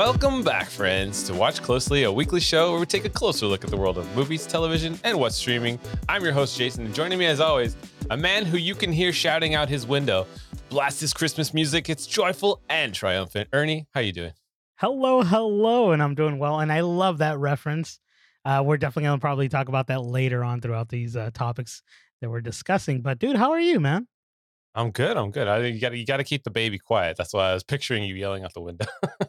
Welcome back, friends, to Watch Closely, a weekly show where we take a closer look at the world of movies, television, and what's streaming. I'm your host, Jason, and joining me as always, a man who you can hear shouting out his window. Blast his Christmas music. It's joyful and triumphant. Ernie, how you doing? Hello, hello, and I'm doing well, and I love that reference. Uh, we're definitely gonna probably talk about that later on throughout these uh, topics that we're discussing. But dude, how are you, man? I'm good. I'm good. I you got you got to keep the baby quiet. That's why I was picturing you yelling out the window.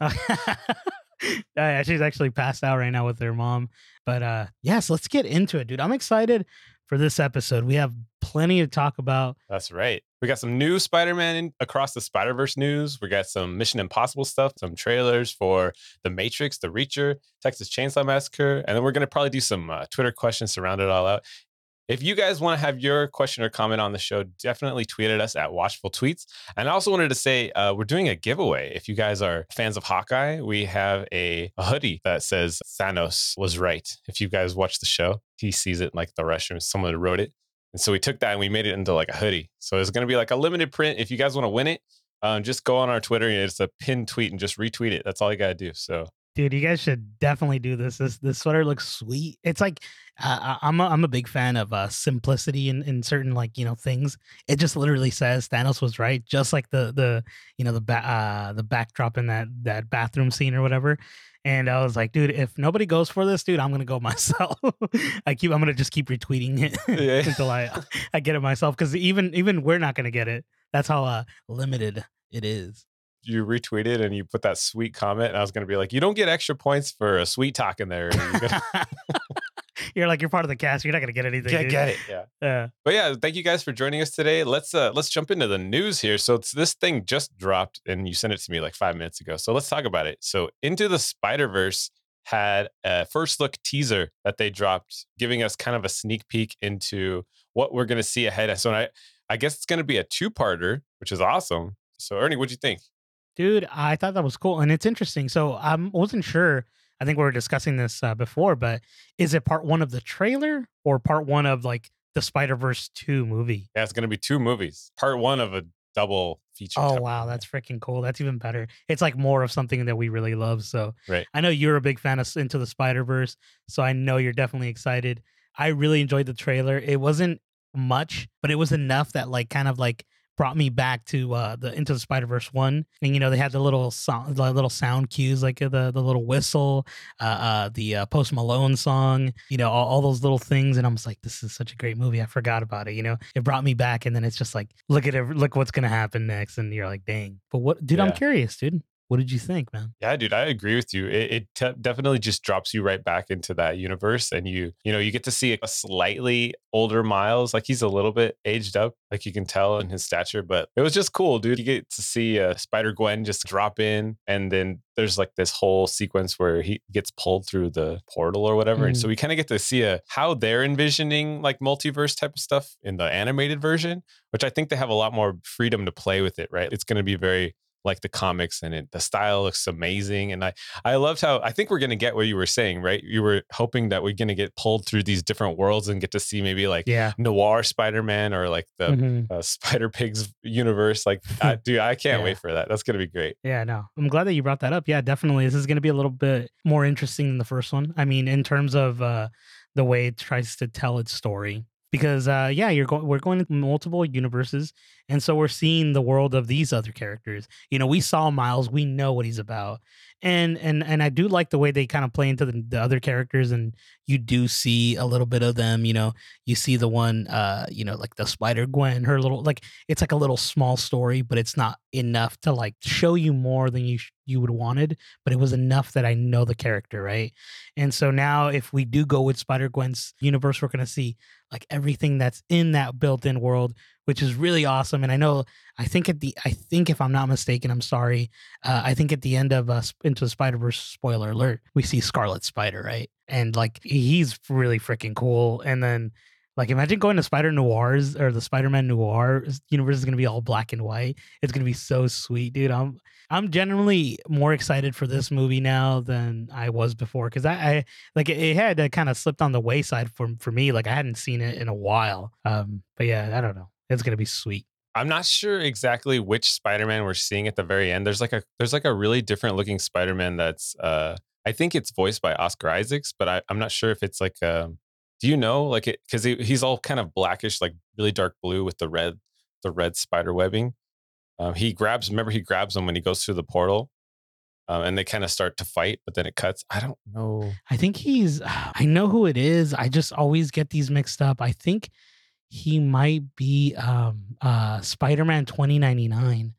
yeah, she's actually passed out right now with her mom. But uh yes, let's get into it, dude. I'm excited for this episode. We have plenty to talk about. That's right. We got some new Spider-Man in, across the Spider-Verse news. We got some Mission Impossible stuff, some trailers for The Matrix, The Reacher, Texas Chainsaw Massacre, and then we're going to probably do some uh, Twitter questions to round it all out. If you guys want to have your question or comment on the show, definitely tweet at us at Watchful Tweets. And I also wanted to say uh, we're doing a giveaway. If you guys are fans of Hawkeye, we have a, a, hoodie that says Thanos was right. If you guys watch the show, he sees it like the restroom. Someone wrote it. And so we took that and we made it into like a hoodie. So it's going to be like a limited print. If you guys want to win it, um, just go on our Twitter it's a pinned tweet and just retweet it. That's all you got to do. So Dude, you guys should definitely do this. This this sweater looks sweet. It's like uh, I'm a, I'm a big fan of uh, simplicity in, in certain like you know things. It just literally says Thanos was right, just like the the you know the ba- uh, the backdrop in that that bathroom scene or whatever. And I was like, dude, if nobody goes for this, dude, I'm gonna go myself. I keep I'm gonna just keep retweeting it yeah. until I I get it myself because even even we're not gonna get it. That's how uh, limited it is you retweeted and you put that sweet comment, and I was going to be like, you don't get extra points for a sweet talk in there. you're like you're part of the cast. You're not gonna get anything. Get it. Yeah. Yeah. But yeah, thank you guys for joining us today. Let's uh let's jump into the news here. So it's, this thing just dropped, and you sent it to me like five minutes ago. So let's talk about it. So Into the Spider Verse had a first look teaser that they dropped, giving us kind of a sneak peek into what we're gonna see ahead. So I I guess it's gonna be a two parter, which is awesome. So Ernie, what do you think? Dude, I thought that was cool. And it's interesting. So I wasn't sure. I think we were discussing this uh, before, but is it part one of the trailer or part one of like the Spider Verse 2 movie? Yeah, it's going to be two movies. Part one of a double feature. Oh, wow. That's freaking cool. That's even better. It's like more of something that we really love. So right. I know you're a big fan of Into the Spider Verse. So I know you're definitely excited. I really enjoyed the trailer. It wasn't much, but it was enough that like kind of like brought me back to uh, the Into the Spider Verse one, and you know they had the little song, the little sound cues like uh, the the little whistle, uh, uh, the uh, Post Malone song, you know all, all, those little things, and I was like, this is such a great movie. I forgot about it. You know, it brought me back, and then it's just like, look at it, look what's gonna happen next, and you're like, dang. But what, dude? Yeah. I'm curious, dude. What did you think, man? Yeah, dude, I agree with you. It, it te- definitely just drops you right back into that universe, and you, you know, you get to see a slightly older Miles. Like he's a little bit aged up, like you can tell in his stature. But it was just cool, dude. You get to see uh, Spider Gwen just drop in, and then there's like this whole sequence where he gets pulled through the portal or whatever, mm. and so mm. we kind of get to see a how they're envisioning like multiverse type of stuff in the animated version, which I think they have a lot more freedom to play with it. Right? It's going to be very like the comics and it the style looks amazing and i i loved how i think we're going to get what you were saying right you were hoping that we're going to get pulled through these different worlds and get to see maybe like yeah. noir spider-man or like the mm-hmm. uh, spider pigs universe like I, dude i can't yeah. wait for that that's going to be great yeah no i'm glad that you brought that up yeah definitely this is going to be a little bit more interesting than the first one i mean in terms of uh the way it tries to tell its story because uh, yeah, you're going. We're going to multiple universes, and so we're seeing the world of these other characters. You know, we saw Miles. We know what he's about, and and and I do like the way they kind of play into the, the other characters, and you do see a little bit of them. You know, you see the one, uh, you know, like the Spider Gwen, her little like it's like a little small story, but it's not enough to like show you more than you sh- you would wanted. But it was enough that I know the character, right? And so now, if we do go with Spider Gwen's universe, we're gonna see like everything that's in that built-in world which is really awesome and i know i think at the i think if i'm not mistaken i'm sorry uh, i think at the end of uh, into the spider-verse spoiler alert we see scarlet spider right and like he's really freaking cool and then like imagine going to Spider Noirs or the Spider-Man Noir universe is gonna be all black and white. It's gonna be so sweet, dude. I'm I'm generally more excited for this movie now than I was before because I, I, like it, it had kind of slipped on the wayside for for me. Like I hadn't seen it in a while. Um, but yeah, I don't know. It's gonna be sweet. I'm not sure exactly which Spider-Man we're seeing at the very end. There's like a there's like a really different looking Spider-Man that's uh I think it's voiced by Oscar Isaacs, but I, I'm not sure if it's like um do you know like it because he, he's all kind of blackish, like really dark blue with the red the red spider webbing. Um, he grabs remember he grabs him when he goes through the portal. Um, and they kind of start to fight, but then it cuts. I don't know. I think he's. I know who it is. I just always get these mixed up. I think he might be um, uh, Spider-Man 2099.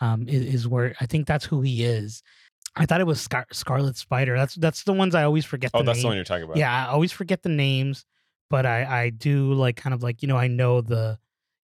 Um, is, is, where I think that's who he is. I thought it was Scar- Scarlet Spider. That's that's the ones I always forget. Oh, that's name. the one you're talking about. Yeah, I always forget the names, but I I do like kind of like you know I know the,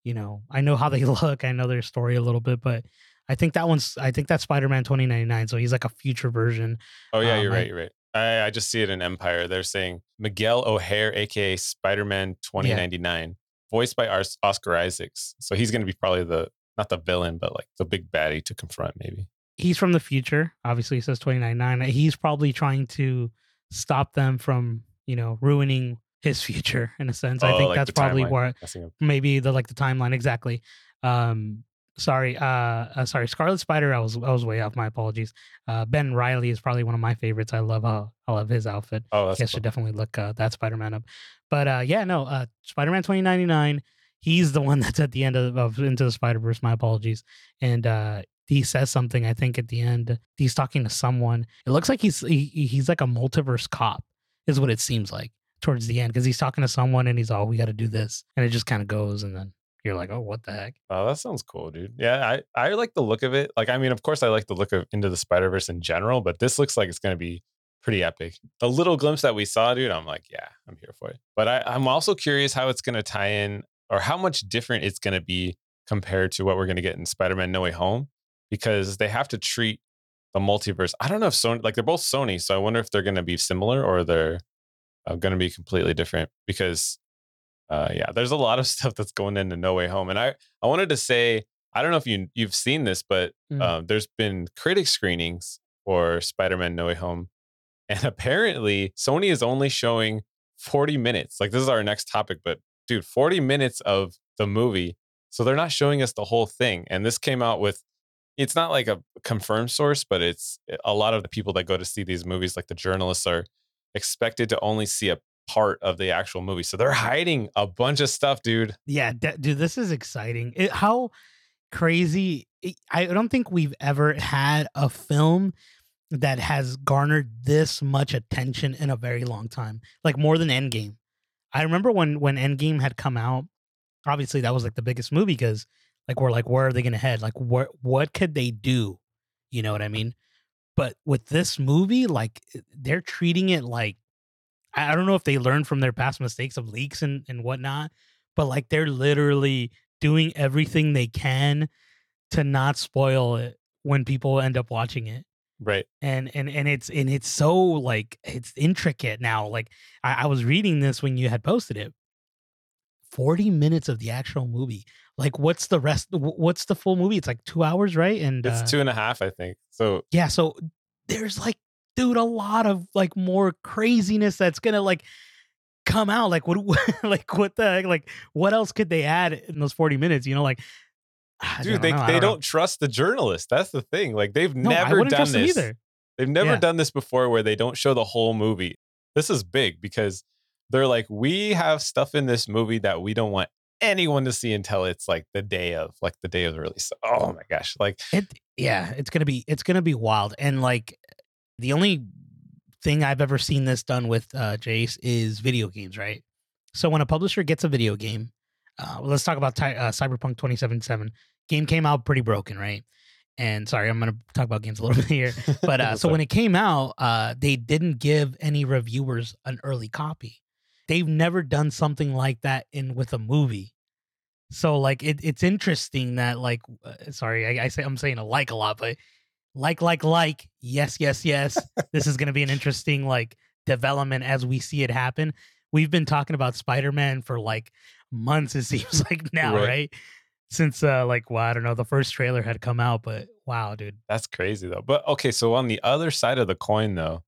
you know I know how they look. I know their story a little bit, but I think that one's I think that's Spider Man 2099. So he's like a future version. Oh yeah, um, you're right. I, you're right. I, I just see it in Empire. They're saying Miguel O'Hara, aka Spider Man 2099, yeah. Voiced by Oscar Isaacs. So he's going to be probably the not the villain, but like the big baddie to confront, maybe. He's from the future. Obviously, he says 2099. He's probably trying to stop them from you know ruining his future in a sense. Oh, I think like that's probably where maybe the like the timeline exactly. Um, sorry, uh, uh, sorry, Scarlet Spider. I was I was way off. My apologies. Uh, ben Reilly is probably one of my favorites. I love uh, I love his outfit. Oh, that's cool. should definitely look uh, that Spider Man up. But uh, yeah, no, uh, Spider Man twenty ninety nine. He's the one that's at the end of, of Into the Spider Verse. My apologies. And uh, he says something. I think at the end, he's talking to someone. It looks like he's he, he's like a multiverse cop. Is what it seems like towards the end because he's talking to someone and he's all, oh, "We got to do this," and it just kind of goes and then you're like, oh, what the heck? Oh, that sounds cool, dude. Yeah, I, I like the look of it. Like, I mean, of course, I like the look of Into the Spider Verse in general, but this looks like it's going to be pretty epic. The little glimpse that we saw, dude, I'm like, yeah, I'm here for it. But I, I'm also curious how it's going to tie in or how much different it's going to be compared to what we're going to get in Spider Man No Way Home because they have to treat the multiverse. I don't know if Sony, like, they're both Sony. So I wonder if they're going to be similar or they're uh, going to be completely different because uh, yeah, there's a lot of stuff that's going into No Way Home, and I I wanted to say I don't know if you you've seen this, but mm. uh, there's been critic screenings for Spider-Man No Way Home, and apparently Sony is only showing 40 minutes. Like this is our next topic, but dude, 40 minutes of the movie, so they're not showing us the whole thing. And this came out with it's not like a confirmed source, but it's eh, a lot of the people that go to see these movies, like the journalists, are expected to only see a part of the actual movie. So they're hiding a bunch of stuff, dude. Yeah, d- dude, this is exciting. It, how crazy! I don't think we've ever had a film that has garnered this much attention in a very long time, like more than Endgame. I remember when when Endgame had come out. Obviously, that was like the biggest movie because, like, we're like, where are they going to head? Like, what what could they do? You know what I mean? But with this movie, like, they're treating it like I don't know if they learned from their past mistakes of leaks and, and whatnot, but like they're literally doing everything they can to not spoil it when people end up watching it. Right. And and and it's and it's so like it's intricate now. Like I, I was reading this when you had posted it. 40 minutes of the actual movie. Like what's the rest what's the full movie? It's like two hours, right? And it's uh, two and a half, I think. So yeah, so there's like dude, a lot of like more craziness that's gonna like come out. Like what, like what the heck? Like what else could they add in those forty minutes? You know, like dude, they know, they don't, don't trust the journalist. That's the thing. Like they've no, never done this. Either. They've never yeah. done this before where they don't show the whole movie. This is big because they're like, we have stuff in this movie that we don't want anyone to see until it's like the day of like the day of the release. Oh my gosh. Like it yeah, it's gonna be it's gonna be wild. And like the only thing I've ever seen this done with uh, Jace is video games, right? So when a publisher gets a video game, uh, let's talk about ty- uh, Cyberpunk 2077. Game came out pretty broken, right? And sorry, I'm going to talk about games a little bit here. But uh, so when it came out, uh, they didn't give any reviewers an early copy. They've never done something like that in with a movie. So like it, it's interesting that like uh, sorry I, I say I'm saying a like a lot, but like like like yes yes yes this is going to be an interesting like development as we see it happen we've been talking about spider-man for like months it seems like now right, right? since uh like well i don't know the first trailer had come out but wow dude that's crazy though but okay so on the other side of the coin though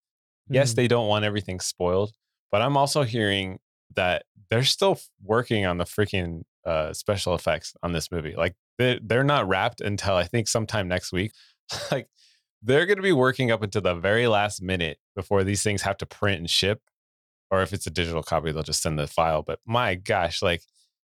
yes mm. they don't want everything spoiled but i'm also hearing that they're still working on the freaking uh, special effects on this movie. Like they they're not wrapped until I think sometime next week. like they're going to be working up until the very last minute before these things have to print and ship. Or if it's a digital copy, they'll just send the file. But my gosh, like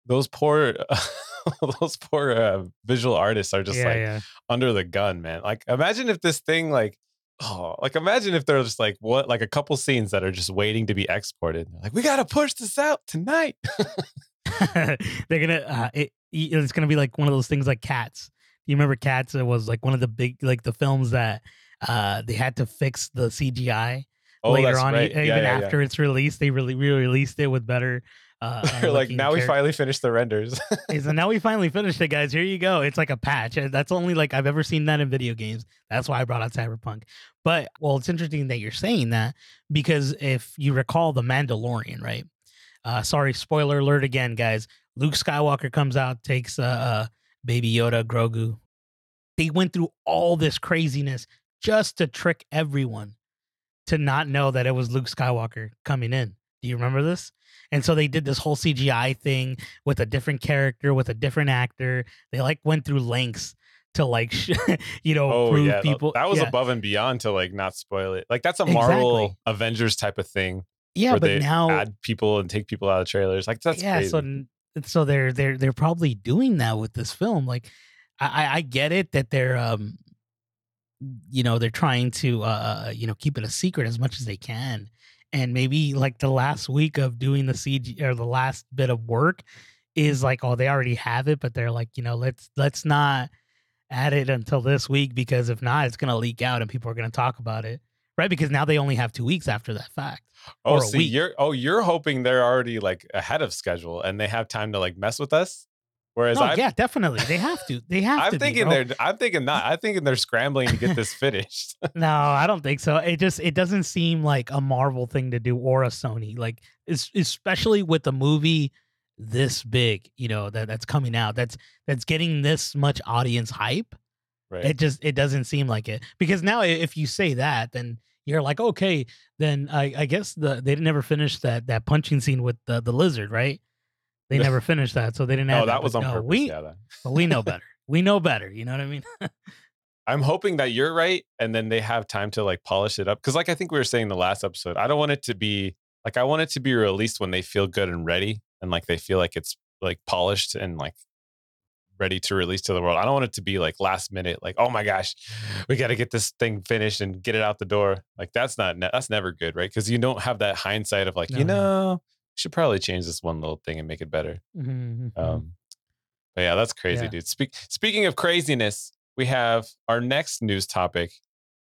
those poor those poor uh, visual artists are just yeah, like yeah. under the gun, man. Like imagine if this thing like oh, like imagine if there's just like what like a couple scenes that are just waiting to be exported. Like we got to push this out tonight. They're gonna uh, it, it's gonna be like one of those things like Cats. You remember Cats? It was like one of the big like the films that uh they had to fix the CGI Oh, later on, right. even Yeah, yeah, yeah. after it's released. They really re-released it with better. Uh, uh, like now we finally finished the renders. so now we finally finished it, guys. Here you go. It's like a patch. Uh, That's only like I've ever seen that in video games. That's why I brought out Cyberpunk. But well, it's interesting that you're saying that because if you recall the Mandalorian, right? Uh, sorry, spoiler alert again, guys. Luke Skywalker comes out, takes uh, uh Baby Yoda, Grogu. They went through all this craziness just to trick everyone to not know that it was Luke Skywalker coming in. Do you remember this? And so they did this whole CGI thing with a different character, with a different actor. They like went through lengths to like, sh- you know, oh prove yeah, people. that was yeah. above and beyond to like not spoil it. Like that's a Marvel Exactly. Avengers type of thing yeah, where but they now, add people and take people out of trailers. Like that's yeah, crazy. so so they're they're they're probably doing that with this film. Like, I I, I get it that they're um, you know, they're trying to uh, you know, keep it a secret as much as they can. And maybe like the last week of doing the CG or the last bit of work is like, oh, they already have it, but they're like, you know, let's let's not add it until this week because if not, it's gonna leak out and people are gonna talk about it. Right? Because now they only have two weeks after that fact. oh, see, week. you're oh, you're hoping they're already like ahead of schedule and they have time to like mess with us. Whereas no, I'm, yeah, definitely. They have to. They have I'm to. be, thinking bro. they're I'm thinking not. I'm thinking they're scrambling to get this finished. No, I don't think so. It just it doesn't seem like a Marvel thing to do or a Sony. Like especially with a movie this big, you know, that that's coming out. That's that's getting this much audience hype. right. It just it doesn't seem like it. Because now if you say that, then you're like, okay, then I, I guess the they never finished that that punching scene with the, the lizard, right? They never finished that, so they didn't have oh, that was on no, purpose. We yeah, that. but we know better. we know better. You know what I mean? I'm hoping that you're right, and then they have time to like polish it up. Because, like I think we were saying the last episode, I don't want it to be like I want it to be released when they feel good and ready, and like they feel like it's like polished and like ready to release to the world. I don't want it to be like last minute, like oh my gosh, we got to get this thing finished and get it out the door. Like that's not that's never good, right? Because you don't have that hindsight of like No, you know should probably change this one little thing and make it better. Mhm, mhm. Um, but yeah, that's crazy, Yeah. dude. Speak, speaking of craziness, we have our next news topic.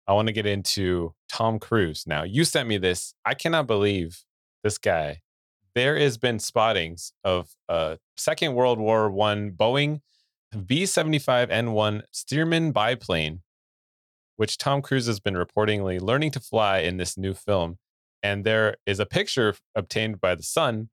I want to get into Tom Cruise. Now, you sent me this. I cannot believe this guy. There has been spottings of a Second World War One Boeing B-75N1 Stearman biplane, which Tom Cruise has been reportedly learning to fly in this new film. And there is a picture obtained by the Sun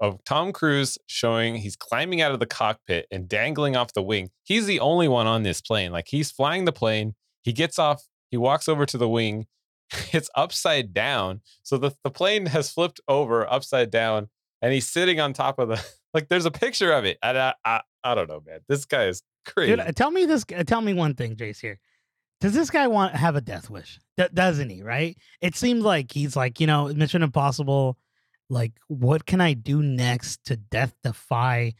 of Tom Cruise showing he's climbing out of the cockpit and dangling off the wing. He's the only one on this plane. Like he's flying the plane. He gets off, he walks over to the wing. It's upside down. So the, the plane has flipped over upside down and he's sitting on top of the like there's a picture of it. And I I, I don't know, man. This guy is crazy. Dude, uh, tell me this. uh, Tell me one thing, Jace. Here, does this guy want have a death wish? D- doesn't he? Right? It seems like he's like, you know, Mission Impossible. Like, what can I do next to death defy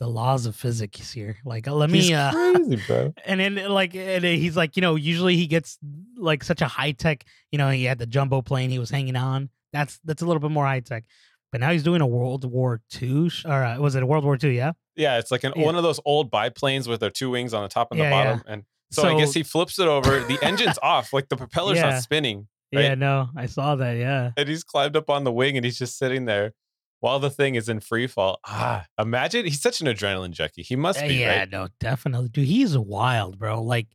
the laws of physics? Here, like, uh, let He's me. uh crazy, bro. And then, like, and he's like, you know, usually he gets like such a high tech. You know, he had the jumbo plane he was hanging on. That's that's a little bit more high tech. But now he's doing a World War II, sh- or uh, was it a World War II? Yeah. Yeah, it's like an Yeah. one of those old biplanes with their two wings on the top and Yeah, the yeah. bottom. And so, I guess he flips it over. The engine's off, like the propeller's Yeah. not spinning. Yeah, no, I saw that. Yeah. And he's climbed up on the wing and he's just sitting there while the thing is in free fall. Ah, imagine he's such an adrenaline junkie. He must Uh, be, yeah, right? no, definitely. Dude, he's wild, bro. Like,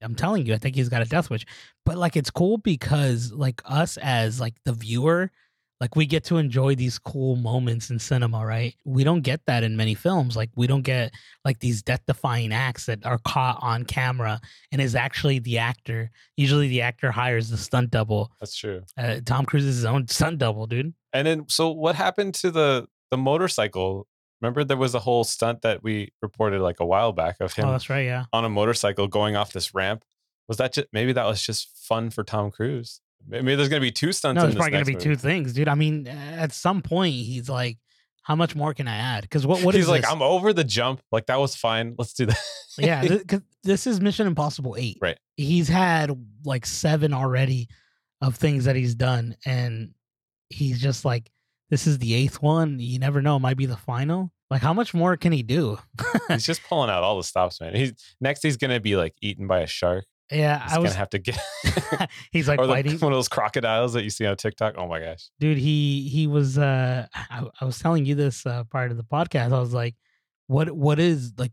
I'm telling you, I think he's got a death wish. But like, it's cool because like us as like the viewer, like we get to enjoy these cool moments in cinema, right? We don't get that in many films. Like, we don't get like these death-defying acts that are caught on camera and is actually the actor. Usually, the actor hires the stunt double. That's true. Uh, Tom Cruise is his own stunt double, dude. And then, so what happened to the the motorcycle Remember there was a whole stunt that we reported like a while back of him Oh, that's right. Yeah. on a motorcycle going off this ramp. Was that just maybe that was just fun for Tom Cruise? Maybe there's gonna be two stunts. No, this probably going to be next two things, dude. I mean, at some point, he's like, how much more can I add? Because what, what is He's like, this? I'm over the jump. Like that was fine. Let's do that. yeah, th- 'cause this is Mission Impossible 8. Right. He's had like seven already of things that he's done. And he's just like, this is the eighth one. You never know. It might be the final. Like, how much more can he do? he's just pulling out all the stops, man. He's next. He's gonna be like eaten by a shark. Yeah, He's I was, gonna have to get he's like or the, fighting. one of those crocodiles that you see on TikTok. Oh my gosh. dude he he was uh I, I was telling you this uh prior to the podcast i was like what what is like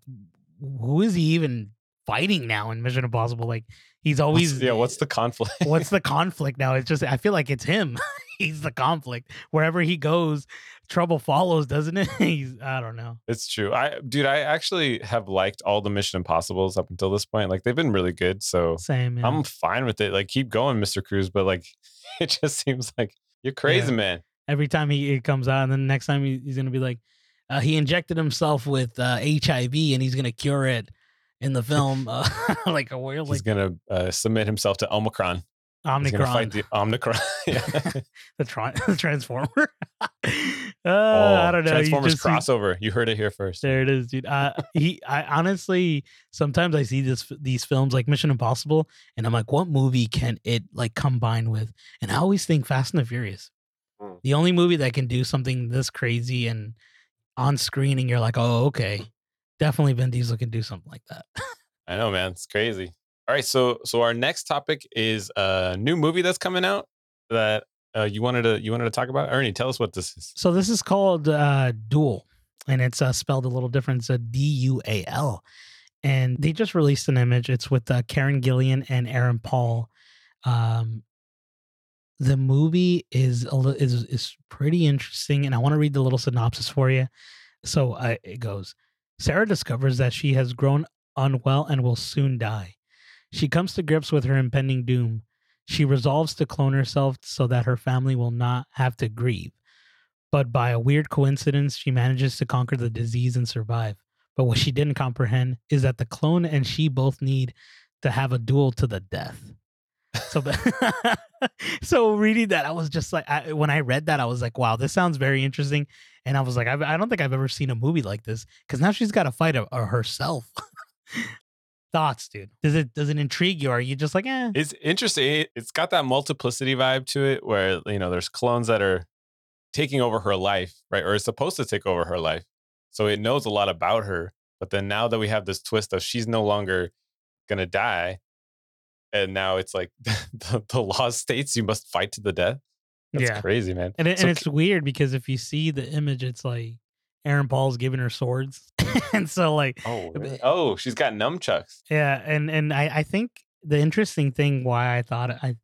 who is he even fighting now in mission impossible like he's What's- always yeah. What's the conflict? what's the conflict now it's just i feel like it's him he's the conflict wherever he goes trouble follows doesn't it he's i don't know It's true. I dude, I actually have liked all the Mission Impossibles up until this point. Like they've been really good. So same yeah. I'm fine with it. Like keep going, Mr. Cruise. But like it just seems like you're crazy, man. every time he it comes out and then the next time he, he's gonna be like uh, he injected himself with uh, hiv and he's gonna cure it in the film uh, like a weird He's like gonna uh, submit himself to Omicron. He's gonna fight the Omicron. yeah. the, tron- the transformer uh, oh, i don't know Transformers just crossover. You heard it here first. there it is dude uh, he i honestly sometimes i see this these films like mission impossible and i'm like what movie can it like combine with and i always think fast and the furious Hmm. the only movie that can do something this crazy and on screen and you're like oh okay definitely vin diesel can do something like that I know, man. It's crazy. All right, so so our next topic is a new movie that's coming out that uh, you wanted to you wanted to talk about. Ernie, tell us what this is. So this is called uh, Dual, and it's uh, spelled a little different. It's a D U A L, and they just released an image. It's with uh, Karen Gillan and Aaron Paul. Um, the movie is a li- is is pretty interesting, and I want to read the little synopsis for you. So uh, it goes: Sarah discovers that she has grown unwell and will soon die. She comes to grips with her impending doom. She resolves to clone herself so that her family will not have to grieve. But by a weird coincidence, she manages to conquer the disease and survive. But what she didn't comprehend is that the clone and she both need to have a duel to the death. So, so reading that, I was just like, I, when I read that, I was like, wow, this sounds very interesting. And I was like, I've, I don't think I've ever seen a movie like this because now she's got to fight a, a herself. Thoughts, dude? Does it does it intrigue you? Or are you just like, eh? It's interesting. It- It's got that multiplicity vibe to it, where you know there's clones that are taking over her life, right, or is supposed to take over her life. So it knows a lot about her. But then now that we have this twist of she's no longer gonna die, and now it's like the, the law states you must fight to the death. That's Yeah. crazy, man. And, it, So and it's weird because if you see the image, it's like Aaron Paul's giving her swords, and so like Oh, really? oh, she's got nunchucks. yeah, and and I I think the interesting thing why I thought I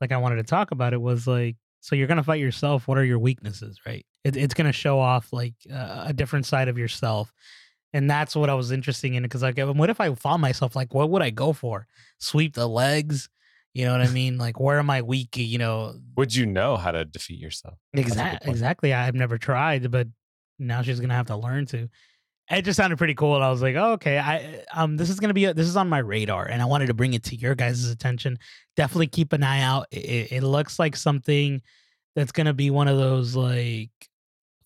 like I wanted to talk about it was like so you're gonna fight yourself. What are your weaknesses, right? It, it's gonna show off like uh, a different side of yourself, and that's what I was interested in. Because like, what if I found myself like, what would I go for? Sweep the legs. You know what I mean? Like, where am I weak? You know, Would you know how to defeat yourself? Exactly. Exactly. I've never tried, but now she's gonna have to learn to. It just sounded pretty cool, and I was like, oh, okay, I um, this is gonna be a, this is on my radar, and I wanted to bring it to your guys' attention. Definitely keep an eye out. It, it, looks like something that's gonna be one of those like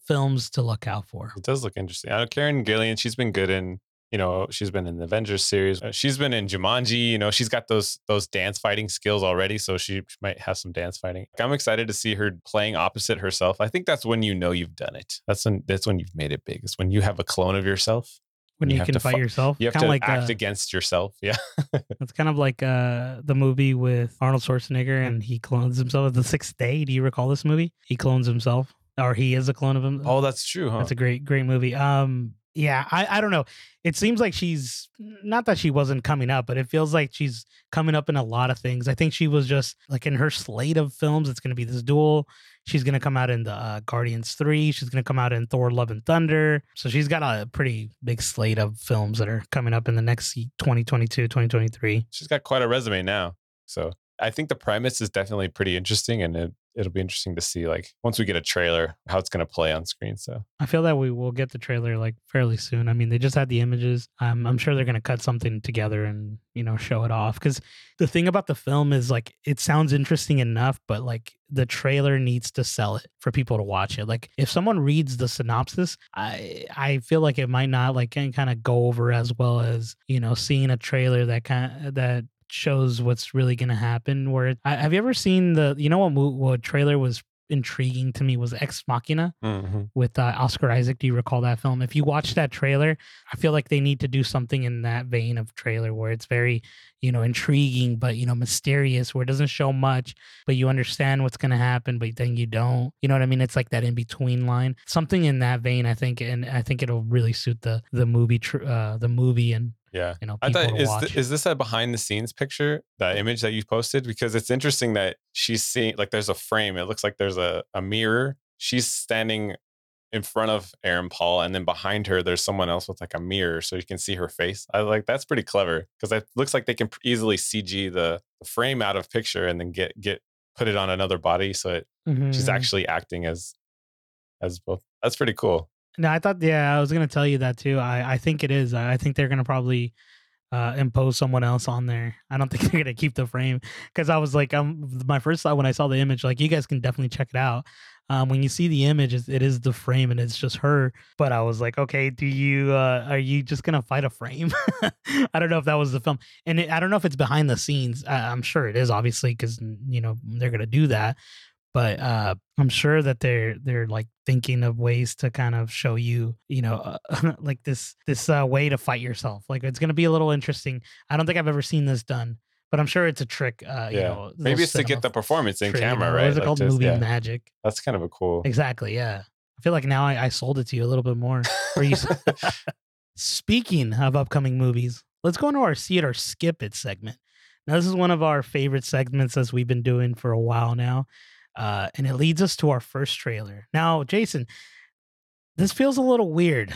films to look out for. It does look interesting. I Karen Gillan, she's been good in, you know, she's been in the Avengers series. Uh, She's been in Jumanji. You know, she's got those those dance fighting skills already, so she might have some dance fighting. I'm excited to see her playing opposite herself. I think that's when you know you've done it. That's when that's when you've made it big. It's when you have a clone of yourself. When You you, can fight fi- yourself, You have kind to like act uh, against yourself. Yeah. it's kind of like uh the movie with Arnold Schwarzenegger, and he clones himself. The Sixth Day. Do you recall this movie? He clones himself, or he is a clone of him. Oh, that's true, huh? That's a great, great movie. Um, yeah, I, I don't know. It seems like she's not that she wasn't coming up, but it feels like she's coming up in a lot of things. I think she was just like in her slate of films. It's going to be this duel. She's going to come out in the uh, Guardians three. She's going to come out in Thor: Love and Thunder. So she's got a pretty big slate of films that are coming up in the next 2022, 2023. she's got quite a resume now. So I think the premise is definitely pretty interesting, and it it'll be interesting to see like once we get a trailer how it's going to play on screen. So I feel that we will get the trailer like fairly soon. I mean, they just had the images. Um, I'm sure they're gonna cut something together and you know show it off. Because the thing about the film is like it sounds interesting enough, but like the trailer needs to sell it for people to watch it. Like if someone reads the synopsis, I I feel like it might not like kind of go over as well as you know seeing a trailer that kind of that shows what's really going to happen. Where it, I, have you ever seen the you know what what trailer was intriguing to me was Ex Machina mm-hmm. with uh, Oscar Isaac. Do you recall that film? If you watch that trailer, I feel like they need to do something in that vein of trailer where it's very, you know, intriguing but you know mysterious, where it doesn't show much, but you understand what's going to happen, but then you don't. You know what I mean? It's like that in between line. Something in that vein, I think, and I think it'll really suit the the movie, tr- uh, the movie and yeah. you know, I thought is th- is this a behind the scenes picture, that image that you posted? Because it's interesting that she's seeing like there's a frame. It looks like there's a, a mirror. She's standing in front of Aaron Paul, and then behind her there's someone else with like a mirror, so you can see her face. I like that's pretty clever because it looks like they can easily CG the, the frame out of picture and then get get put it on another body, so it, she's Mhm. actually acting as as both. That's pretty cool. No, I thought, yeah, I was gonna tell you that too. I, I think it is. I think they're gonna probably uh, impose someone else on there. I don't think they're gonna keep the frame because I was like, um, my first thought when I saw the image, like, you guys can definitely check it out. Um, when you see the image, it's- the frame and it's just her. But I was like, okay, do you uh, are you just gonna fight a frame? I don't know if that was the film, and it, I don't know if it's behind the scenes. I, I'm sure it is, obviously, because you know they're gonna do that but uh, I'm sure that they're they're like thinking of ways to kind of show you, you know, uh, like this this uh, way to fight yourself. Like it's gonna be a little interesting. I don't think I've ever seen this done, but I'm sure it's a trick. Uh, you yeah, know, maybe it's to get the performance in trick, you camera, know, right? What is it Like, called? just- Movie yeah. magic. That's kind of a cool. Exactly. Yeah. I feel like now I, I sold it to you a little bit more. You, Speaking of upcoming movies, let's go into our see it or skip it segment. Now, this is one of our favorite segments as we've been doing for a while now. Uh, and it leads us to our first trailer. Now, Jason, this feels a little weird.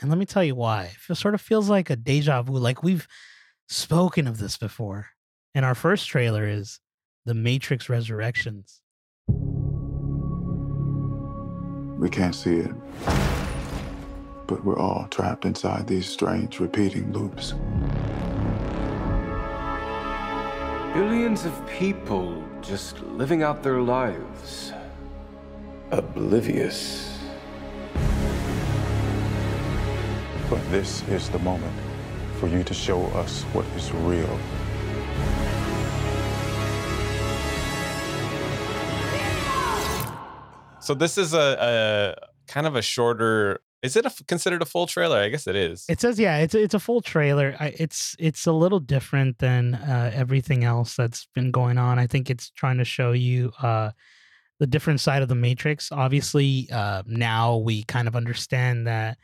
And let me tell you why. It sort of feels like a deja vu, like we've spoken of this before. And our first trailer is The Matrix Resurrections. We can't see it. But we're all trapped inside these strange repeating loops. Billions of people just living out their lives. Oblivious. But this is the moment for you to show us what is real. So this is a, a kind of a shorter. Is it a, considered a full trailer? I guess it is. It says, yeah, it's it's a full trailer. I, it's it's a little different than uh, everything else that's been going on. I think it's trying to show you uh, the different side of the Matrix. Obviously, uh, now we kind of understand that.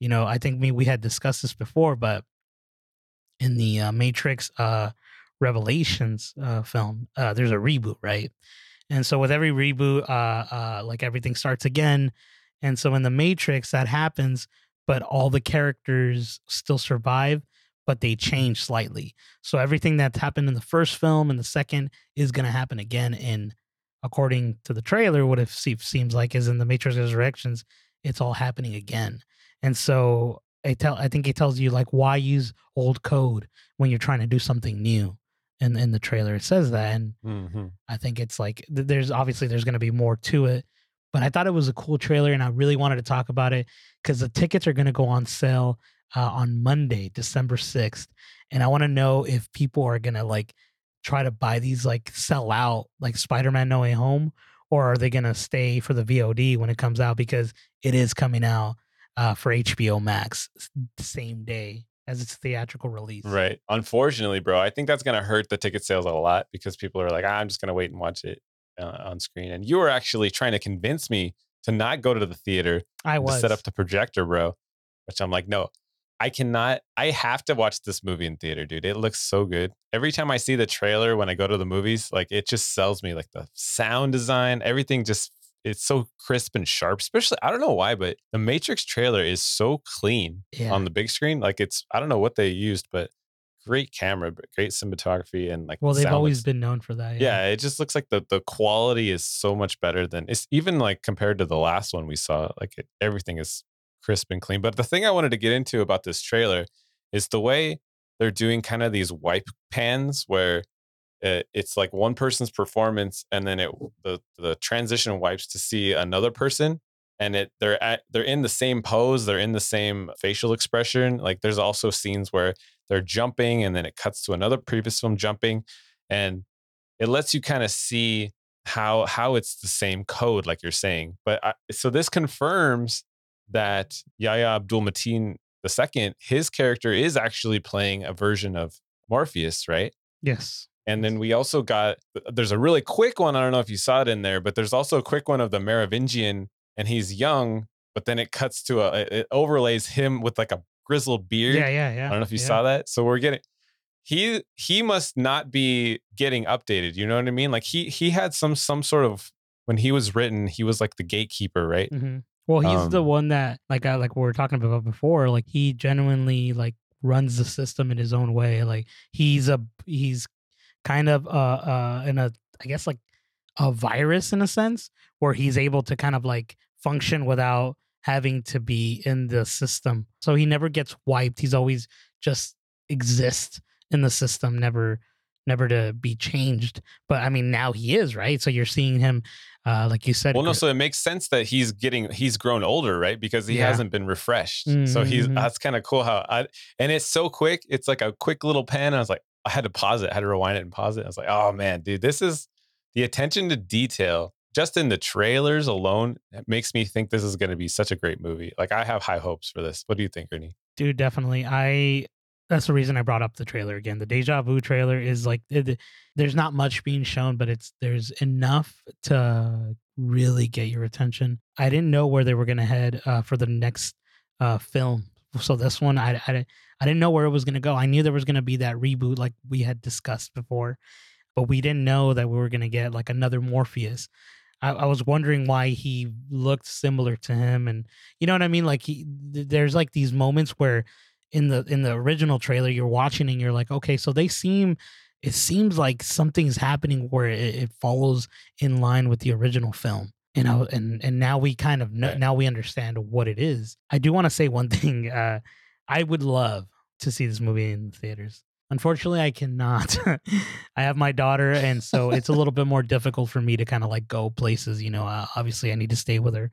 You know, I think we we had discussed this before, but in the uh, Matrix uh, Revelations uh, film, there's a reboot, right? And so with every reboot, like everything starts again. And so in the Matrix, that happens, but all the characters still survive, but they change slightly. So everything that's happened in the first film and the second is going to happen again. In according to the trailer, what it seems like is in the Matrix Resurrections, it's all happening again. And so I tell, I think it tells you like why use old code when you're trying to do something new. In in the trailer, it says that, and Mhm. I think it's like there's obviously there's going to be more to it, but I thought it was a cool trailer and I really wanted to talk about it because the tickets are going to go on sale uh, on Monday, December sixth, and I want to know if people are going to like try to buy these like sell out like Spider-Man No Way Home, or are they going to stay for the VOD when it comes out because it is coming out uh, for HBO Max same day as its theatrical release. Right. Unfortunately, bro, I think that's going to hurt the ticket sales a lot because people are like, "Ah, I'm just going to wait and watch it uh, on screen. And you were actually trying to convince me to not go to the theater I to was set up the projector, bro. Which I'm like, no, I cannot. I have to watch this movie in theater, dude. It looks so good. Every time I see the trailer when I go to the movies, like it just sells me. Like the sound design, everything just it's so crisp and sharp. Especially, I don't know why, but the Matrix trailer is so clean Yeah. on the big screen. Like it's, I don't know what they used, but great camera, but great cinematography, and like Well, the they've always looks- been known for that. yeah, it just looks like the the quality is so much better than it's even like compared to the last one we saw. Like it, everything is crisp and clean. But the thing I wanted to get into about this trailer is the way they're doing kind of these wipe pans where it, it's like one person's performance and then it the the transition wipes to see another person and it they're at they're in the same pose they're in the same facial expression like there's also scenes where they're jumping and then it cuts to another previous film jumping and it lets you kind of see how how it's the same code like you're saying but I, so this confirms that Yahya Abdul Mateen the second his character is actually playing a version of Morpheus right Yes. and then we also got there's a really quick one. I don't know if you saw it in there, but there's also a quick one of the Merovingian, and he's young, but then it cuts to a it overlays him with like a grizzled beard. Yeah, yeah, yeah. I don't know if you yeah. saw that. So we're getting he he must not be getting updated. You know what I mean? Like he he had some some sort of when he was written, he was like the gatekeeper, right? hmm Well, he's the Um, one that, like, I, like we were talking about before. Like, he genuinely like runs the system in his own way. Like, he's a he's kind of uh uh in a I guess like a virus in a sense where he's able to kind of like function without having to be in the system. So he never gets wiped. He's always just exists in the system, never never to be changed. But I mean, now he is right. So you're seeing him, uh, like you said. Well, no, so it makes sense that he's getting he's grown older, right? Because he Yeah. hasn't been refreshed. So he's Mhm. that's kind of cool how I and it's so quick. It's like a quick little pan. I was like, I had to pause it, I had to rewind it and pause it. I was like, oh man, dude, this is the attention to detail just in the trailers alone it makes me think this is going to be such a great movie. Like I have high hopes for this. What do you think, Ernie? dude definitely i that's the reason i brought up the trailer again the deja vu trailer is like it, there's not much being shown but it's there's enough to really get your attention i didn't know where they were going to head uh, for the next uh, film so this one I, I, I didn't know where it was going to go i knew there was going to be that reboot like we had discussed before but we didn't know that we were going to get like another morpheus I, I was wondering why he looked similar to him and you know what I mean? Like he, th- there's like these moments where in the in the original trailer you're watching and you're like, okay, so they seem it seems like something's happening where it, it follows in line with the original film. You know, and and now we kind of know, now we understand what it is. I do want to say one thing. Uh, I would love to see this movie in the theaters. Unfortunately, I cannot. I have my daughter, and so it's a little bit more difficult for me to kind of like go places. You know, uh, obviously, I need to stay with her.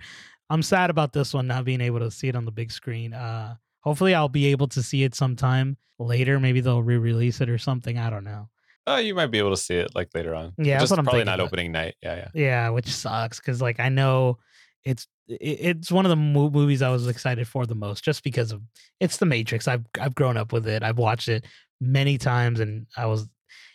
I'm sad about this one not being able to see it on the big screen. Uh, hopefully, I'll be able to see it sometime later. Maybe they'll re-release it or something. I don't know. Oh, you might be able to see it like later on. Yeah, just probably not but- opening night. Yeah, yeah. Yeah, which sucks because like I know it's it's one of the movies I was excited for the most, just because of it's The Matrix. I've I've grown up with it. I've watched it many times, and I was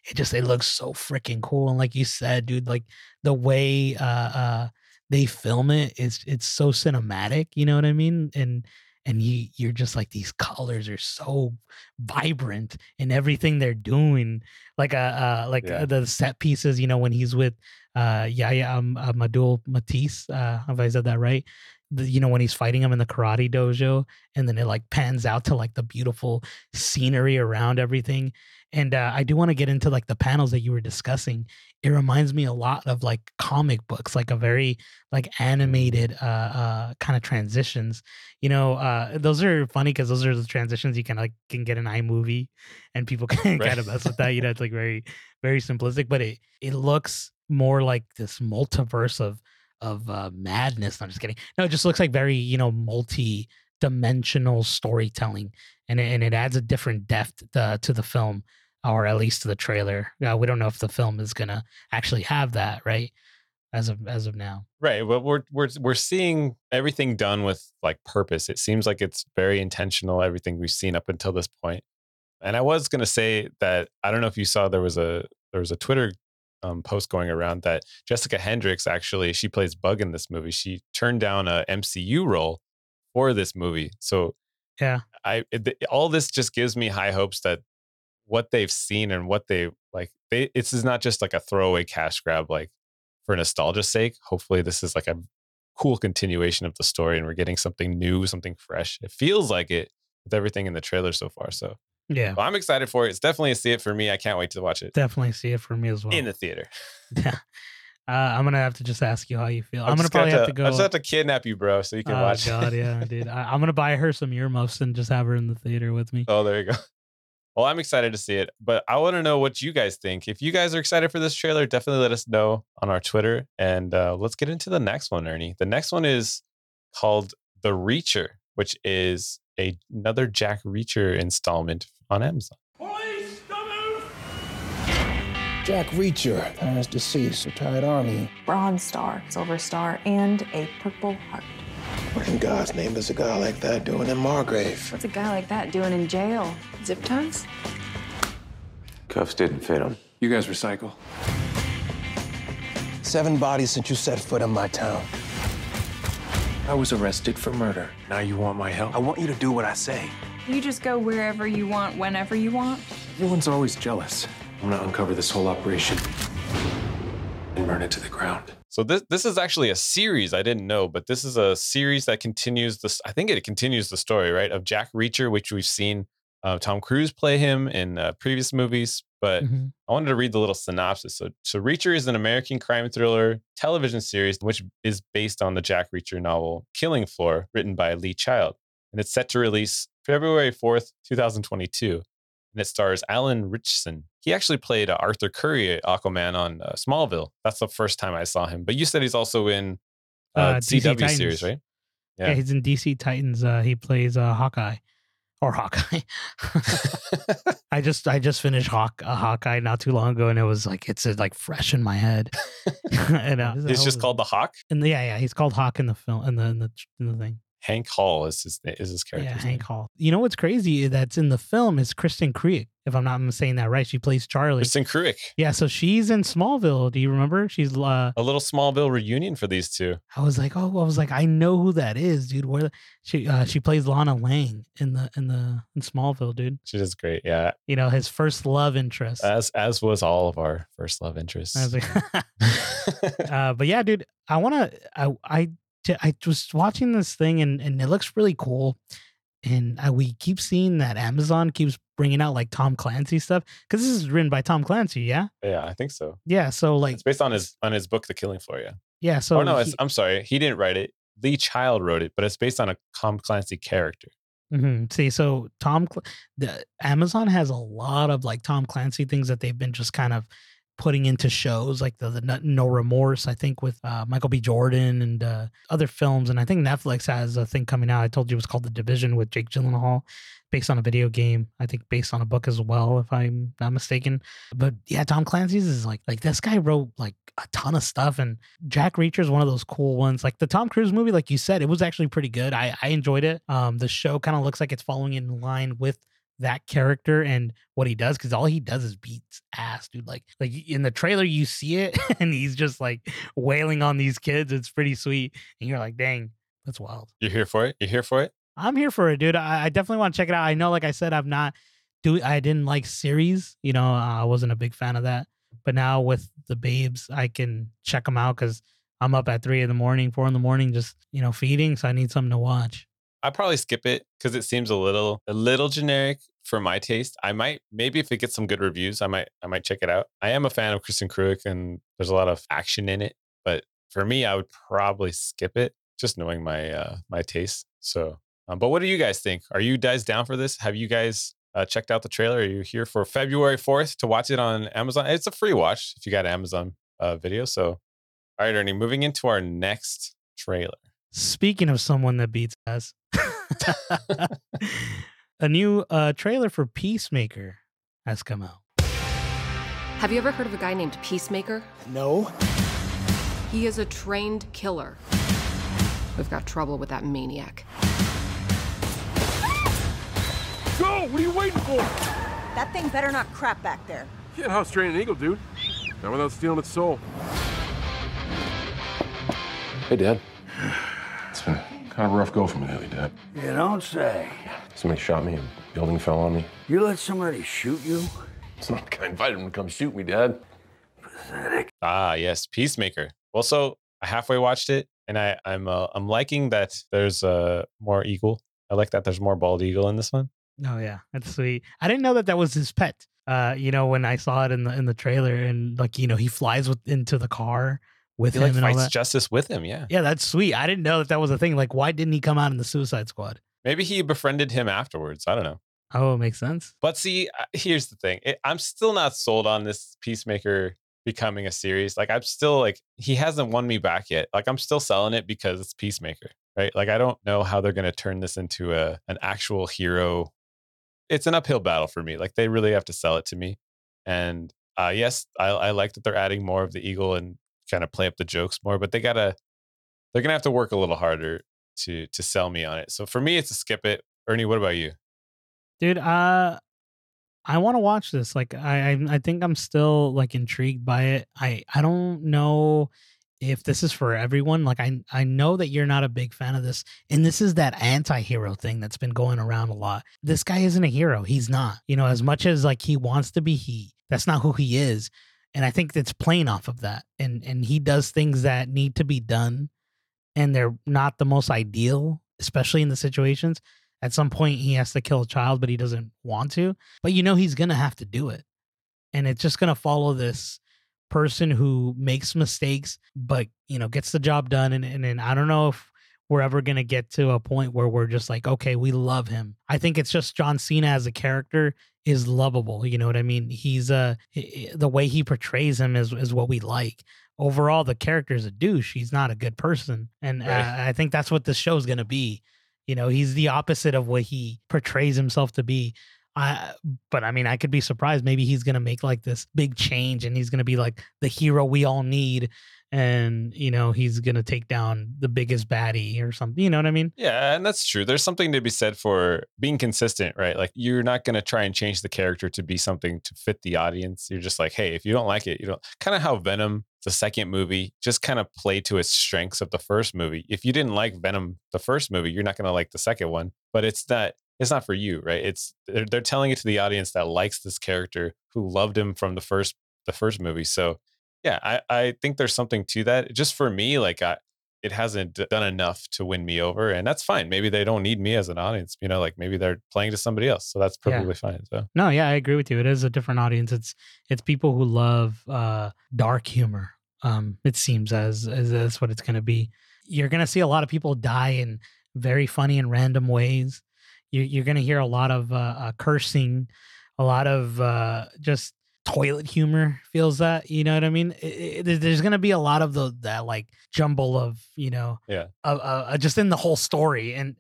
it just it looks so freaking cool. And like you said, dude, like the way uh uh they film it, it's it's so cinematic. You know what I mean? And and you you're just like these colors are so vibrant in everything they're doing like uh, uh like Yeah. uh, the set pieces you know when he's with uh Yahya um, uh, Madul Matisse uh have I said that right the, you know when he's fighting him in the karate dojo and then it like pans out to like the beautiful scenery around everything. And uh, I do want to get into like the panels that you were discussing. It reminds me a lot of like comic books like a very like animated uh uh kind of transitions. You know uh those are funny because those are the transitions you can like can get an iMovie and people can Right. kind of mess with that you know it's like very very simplistic but it it looks more like this multiverse of of uh madness no, i'm just kidding no it just looks like very you know multi dimensional storytelling and it, and it adds a different depth to the film or at least to the trailer uh, we don't know if the film is gonna actually have that right as of as of now Right. But we're we're we're seeing everything done with like purpose. It seems like it's very intentional, everything we've seen up until this point. And I was gonna say that I don't know if you saw there was a there was a Twitter um, post going around that Jessica Hendricks actually she plays Bug in this movie. She turned down a MCU role for this movie. So yeah I it, all this just gives me high hopes that what they've seen and what they like they this is not just like a throwaway cash grab like for nostalgia's sake. Hopefully this is like a cool continuation of the story and we're getting something new, something fresh. It feels like it with everything in the trailer so far. So Yeah, Well, I'm excited for it. It's definitely a see it for me. I can't wait to watch it definitely see it for me as well. in the theater. yeah. Uh, I'm gonna have to just ask you how you feel. I'm, I'm gonna probably have to go. I just have to kidnap you, bro, so you can watch it. oh. God, yeah, dude. I, I'm gonna buy her some earmuffs and just have her in the theater with me. Oh, there you go. Well, I'm excited to see it, but I want to know what you guys think. If you guys are excited for this trailer, definitely let us know on our Twitter. And uh, let's get into the next one, Ernie. The next one is called The Reacher, which is a, another Jack Reacher installment on Amazon. Jack Reacher, has deceased, retired Army. Bronze Star, Silver Star, and a Purple Heart. What in God's name is a guy like that doing in Margrave? What's a guy like that doing in jail? Zip ties? Cuffs didn't fit him. You guys recycle. Seven bodies since you set foot in my town. I was arrested for murder. Now you want my help? I want you to do what I say. You just go wherever you want, whenever you want. Everyone's always jealous. I'm gonna uncover this whole operation and burn it to the ground. So this this is actually a series I didn't know, but this is a series that continues this. I think it continues the story, right, of Jack Reacher, which we've seen uh, Tom Cruise play him in uh, previous movies. But Mhm. I wanted to read the little synopsis. So, so Reacher is an American crime thriller television series which is based on the Jack Reacher novel Killing Floor, written by Lee Child, and it's set to release February fourth, two thousand twenty-two. And it stars Alan Ritchson. He actually played uh, Arthur Curry, Aquaman, on uh, Smallville. That's the first time I saw him. But you said he's also in uh, Uh, CW Titans. series, right? Yeah. Yeah. he's in DC Titans. Uh, he plays uh, Hawkeye or Hawkeye. I just I just finished Hawk uh, Hawkeye not too long ago, and it was like it's uh, like fresh in my head. and, uh, It's just called the Hawk. And yeah, yeah, he's called Hawk in the film and the in the, in the thing. Hank Hall is his is his character. Yeah, Hank Hall. You know what's crazy that's in the film is Kristen Krieg. If I'm not saying that right, she plays Charlie. Kristin Kreuk. Yeah, so she's in Smallville. Do you remember? She's uh A little Smallville reunion for these two. I was like, oh, I was like, I know who that is, dude. Where she uh, she plays Lana Lang in the in the in Smallville, dude. She does great. Yeah. You know his first love interest. As as was all of our first love interests. Like, uh, but yeah, dude, I want to. I I I was watching this thing and and it looks really cool. And I, we keep seeing that Amazon keeps bringing out like Tom Clancy stuff because this is written by Tom Clancy, yeah, yeah, I think so. yeah. So like, It's based on his on his book, The Killing Floor. Yeah. yeah. So oh no, it's, he- I'm sorry, he didn't write it. Lee Child wrote it, but it's based on a Tom Clancy character. Mhm. See, so Tom, the Amazon has a lot of like Tom Clancy things that they've been just kind of putting into shows, like the, the No- Remorse, I think, with uh, Michael B. Jordan and uh, other films. And I think Netflix has a thing coming out. I told you it was called The Division with Jake Gyllenhaal, based on a video game. I think based on a book as well, if I'm not mistaken. But yeah, Tom Clancy's is like like this guy wrote like a ton of stuff, and Jack Reacher is one of those cool ones. Like the Tom Cruise movie, like you said, it was actually pretty good. I I enjoyed it. Um, the show kind of looks like it's following in line with that character and what he does because all he does is beats ass dude like like in the trailer you see it and he's just like wailing on these kids it's pretty sweet and you're like dang that's wild You're here for it? You're here for it? I'm here for it, dude. I, I definitely want to check it out. I know, like I said, I'm not do I didn't like series. You know, uh, I wasn't a big fan of that. But now with the babes, I can check them out because I'm up at three in the morning, four in the morning, just you know, feeding. So I need something to watch. I probably skip it because it seems a little a little generic for my taste. I might maybe if it gets some good reviews, I might I might check it out. I am a fan of Kristin Kreuk and there's a lot of action in it, but for me, I would probably skip it just knowing my uh my taste. So, um, but what do you guys think? Are you guys down for this? Have you guys uh, checked out the trailer? Are you here for February fourth to watch it on Amazon? It's a free watch if you got Amazon uh, video. So, all right, Ernie, moving into our next trailer. Speaking of someone that beats ass, a new uh, trailer for Peacemaker has come out. Have you ever heard of a guy named Peacemaker? No? He is a trained killer. We've got trouble with that maniac. Go! What are you waiting for? That thing better not crap back there. Can't house train an eagle, dude. Not without stealing its soul. Hey, Dad. It's been kind of a rough go for me lately, Dad. You don't say. Somebody shot me, a building fell on me. You let somebody shoot you? It's not like I invited him to come shoot me, Dad. Ah, yes, Peacemaker. Well, so I halfway watched it, and I I'm uh, I'm liking that there's uh more eagle. I like that there's more bald eagle in this one. Oh yeah, that's sweet. I didn't know that that was his pet. Uh, you know, when I saw it in the in the trailer, and like you know, he flies with into the car with He him like and all that. justice with him. Yeah. yeah, that's sweet. I didn't know that that was a thing. Like, why didn't he come out in the Suicide Squad? Maybe he befriended him afterwards. I don't know. Oh, it makes sense. But see, here's the thing. It, I'm still not sold on this Peacemaker becoming a series. Like I'm still like he hasn't won me back yet. Like I'm still selling it because it's Peacemaker, right? Like I don't know how they're going to turn this into a an actual hero. It's an uphill battle for me. Like they really have to sell it to me. And uh yes, I, I like that they're adding more of the eagle and kind of play up the jokes more, but they gotta they're gonna have to work a little harder to to sell me on it. So for me, it's a skip it. Ernie, what about you? dude uh i want to watch this like I, I i think i'm still like intrigued by it i i don't know if this is for everyone like i i know that you're not a big fan of this and this is that anti-hero thing that's been going around a lot this guy isn't a hero he's not you know as much as like he wants to be he that's not who he is and i think it's playing off of that and and he does things that need to be done and they're not the most ideal especially in the situations. At some point he has to kill a child but he doesn't want to but you know he's gonna have to do it and it's just gonna follow this person who makes mistakes but you know gets the job done and and, and i don't know if we're ever gonna get to a point where we're just like okay we love him. I think it's just john cena as a character is lovable you know what i mean he's uh the way he portrays him is is what we like overall the character is a douche he's not a good person and Right. uh, i think that's what this show is gonna be you know, he's the opposite of what he portrays himself to be. I, but I mean, I could be surprised. Maybe he's gonna make like this big change, and he's gonna be like the hero we all need, and you know, he's gonna take down the biggest baddie or something. You know what I mean? Yeah, and that's true. There's something to be said for being consistent, right? Like you're not to try and change the character to be something to fit the audience. You're just like, hey, if you don't like it, you don't. Kind of how Venom, the second movie, just kind of played to its strengths of the first movie. If you didn't like Venom, the first movie, you're not to like the second one. But it's that It's not for you, right? It's they're, they're telling it to the audience that likes this character who loved him from the first the first movie. So yeah, I I think there's something to that. Just for me, like I it hasn't done enough to win me over and that's fine maybe they don't need me as an audience you know like maybe they're playing to somebody else so that's Yeah. perfectly fine so No, yeah, I agree with you. It is a different audience. It's it's people who love uh dark humor. Um, it seems as as that's what it's gonna be. You're gonna see a lot of people die in very funny and random ways. You, you're gonna hear a lot of uh, uh, cursing, a lot of uh, just toilet humor. Feels that you know what I mean? It, it- there's gonna be a lot of the that like jumble of you know yeah uh, uh, just in the whole story. And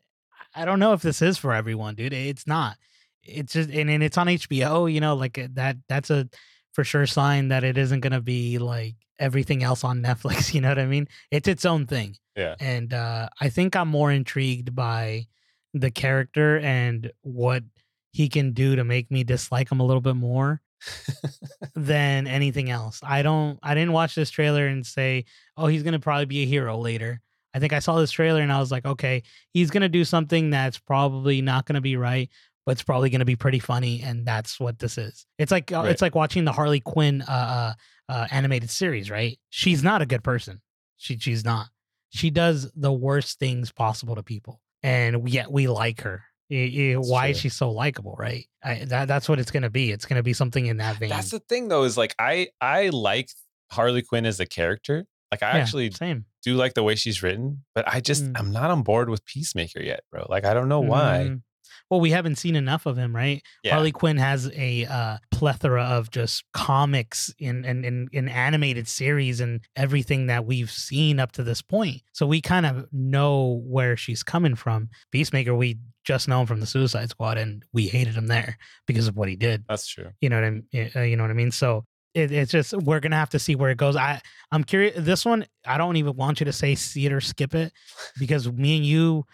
I don't know if this is for everyone, dude. It's not. It's just and, and it's on HBO. You know, like uh, that. That's a for sure sign that it isn't gonna be like everything else on Netflix. You know what I mean? It's its own thing. yeah And uh, I think I'm more intrigued by the character and what he can do to make me dislike him a little bit more than anything else. I don't I didn't watch this trailer and say, "Oh, he's going to probably be a hero later." I think I saw this trailer and I was like, "Okay, he's going to do something that's probably not going to be right, but it's probably going to be pretty funny and that's what this is." It's like uh, Right. it's like watching the Harley Quinn uh, uh uh animated series, right? She's not a good person. She she's not. She does the worst things possible to people. And yet we like her. I- I- That's why is she so likable, right? I, that that's what it's gonna be. It's gonna be something in that vein. that's the thing though is like i i like harley quinn as a character like i Yeah, actually same. do like the way she's written but i just Mm. i'm not on board with peacemaker yet bro like i don't know why Mhm. Well, we haven't seen enough of him, right? yeah Harley Quinn has a uh, plethora of just comics in, in in in animated series and everything that we've seen up to this point. So we kind of know where she's coming from. Peacemaker, we just know him from the Suicide Squad, and we hated him there because of what he did. that's true You know what I mean? Uh, you know what I mean? So it, it's just we're gonna have to see where it goes. I I'm curious. This one, I don't even want you to say see it or skip it because me and you,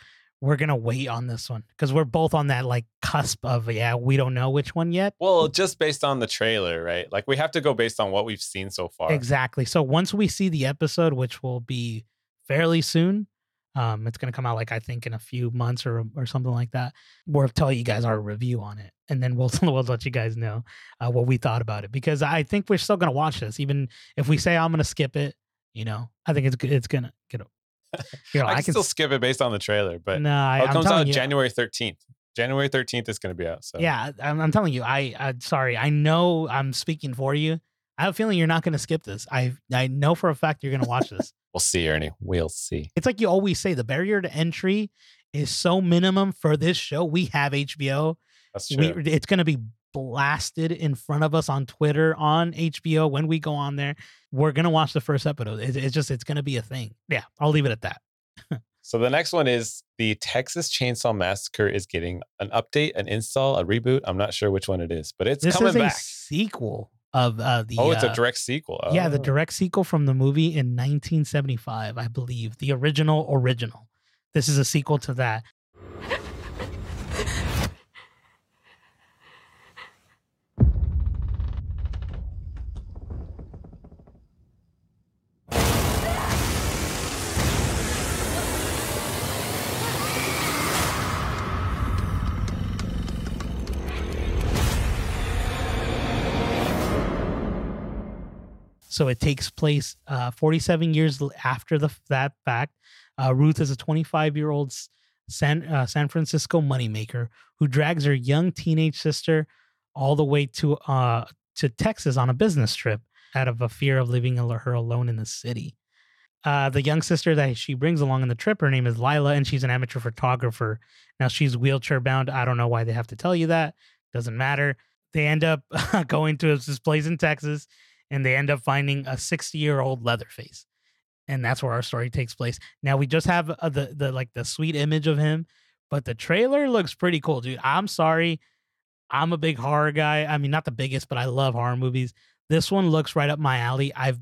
we're gonna wait on this one because we're both on that like cusp of yeah, we don't know which one yet. well just based on the trailer right like we have to go based on what we've seen so far Exactly. So once we see the episode, which will be fairly soon, um, it's gonna come out like I think in a few months or or something like that. We'll tell you guys our review on it, and then we'll we'll let you guys know uh, what we thought about it because I think we're still gonna watch this, even if we say I'm gonna skip it. You know, I think it's it's gonna get. You know, I, I, can can still skip it based on the trailer but No, I, oh, it comes out you, january 13th January 13th is going to be out. So Yeah, I'm, I'm telling you. I, I sorry. I know I'm speaking for you. I have a feeling you're not going to skip this. I I know for a fact you're going to watch this. We'll see, Ernie. We'll see. it's like you always say the barrier to entry is so minimum for this show. We have HBO. That's true. We, it's going to be blasted in front of us on Twitter, on HBO when we go on there. We're going to watch the first episode. It's, it's just, it's going to be a thing. Yeah, I'll leave it at that. So the next one is the Texas Chainsaw Massacre is getting an update, an install, a reboot. I'm not sure which one it is, but it's this coming is a back. sequel of uh, the. oh, it's uh, a direct sequel. Yeah, the Oh. direct sequel from the movie in 1975, I believe. The original original. This is a sequel to that. So it takes place uh, 47 years after the that fact. Uh, Ruth is a 25 year old San uh, San Francisco moneymaker who drags her young teenage sister all the way to uh, to Texas on a business trip out of a fear of leaving her alone in the city. Uh, the young sister that she brings along on the trip, her name is Lila, and she's an amateur photographer. Now she's wheelchair bound. I don't know why they have to tell you that. Doesn't matter. They end up going to this place in Texas and they end up finding a 60 year old Leatherface, and that's where our story takes place. Now we just have uh, the the like the sweet image of him, but the trailer looks pretty cool, dude. I'm sorry, I'm a big horror guy. I mean, not the biggest, but I love horror movies. This one looks right up my alley. I've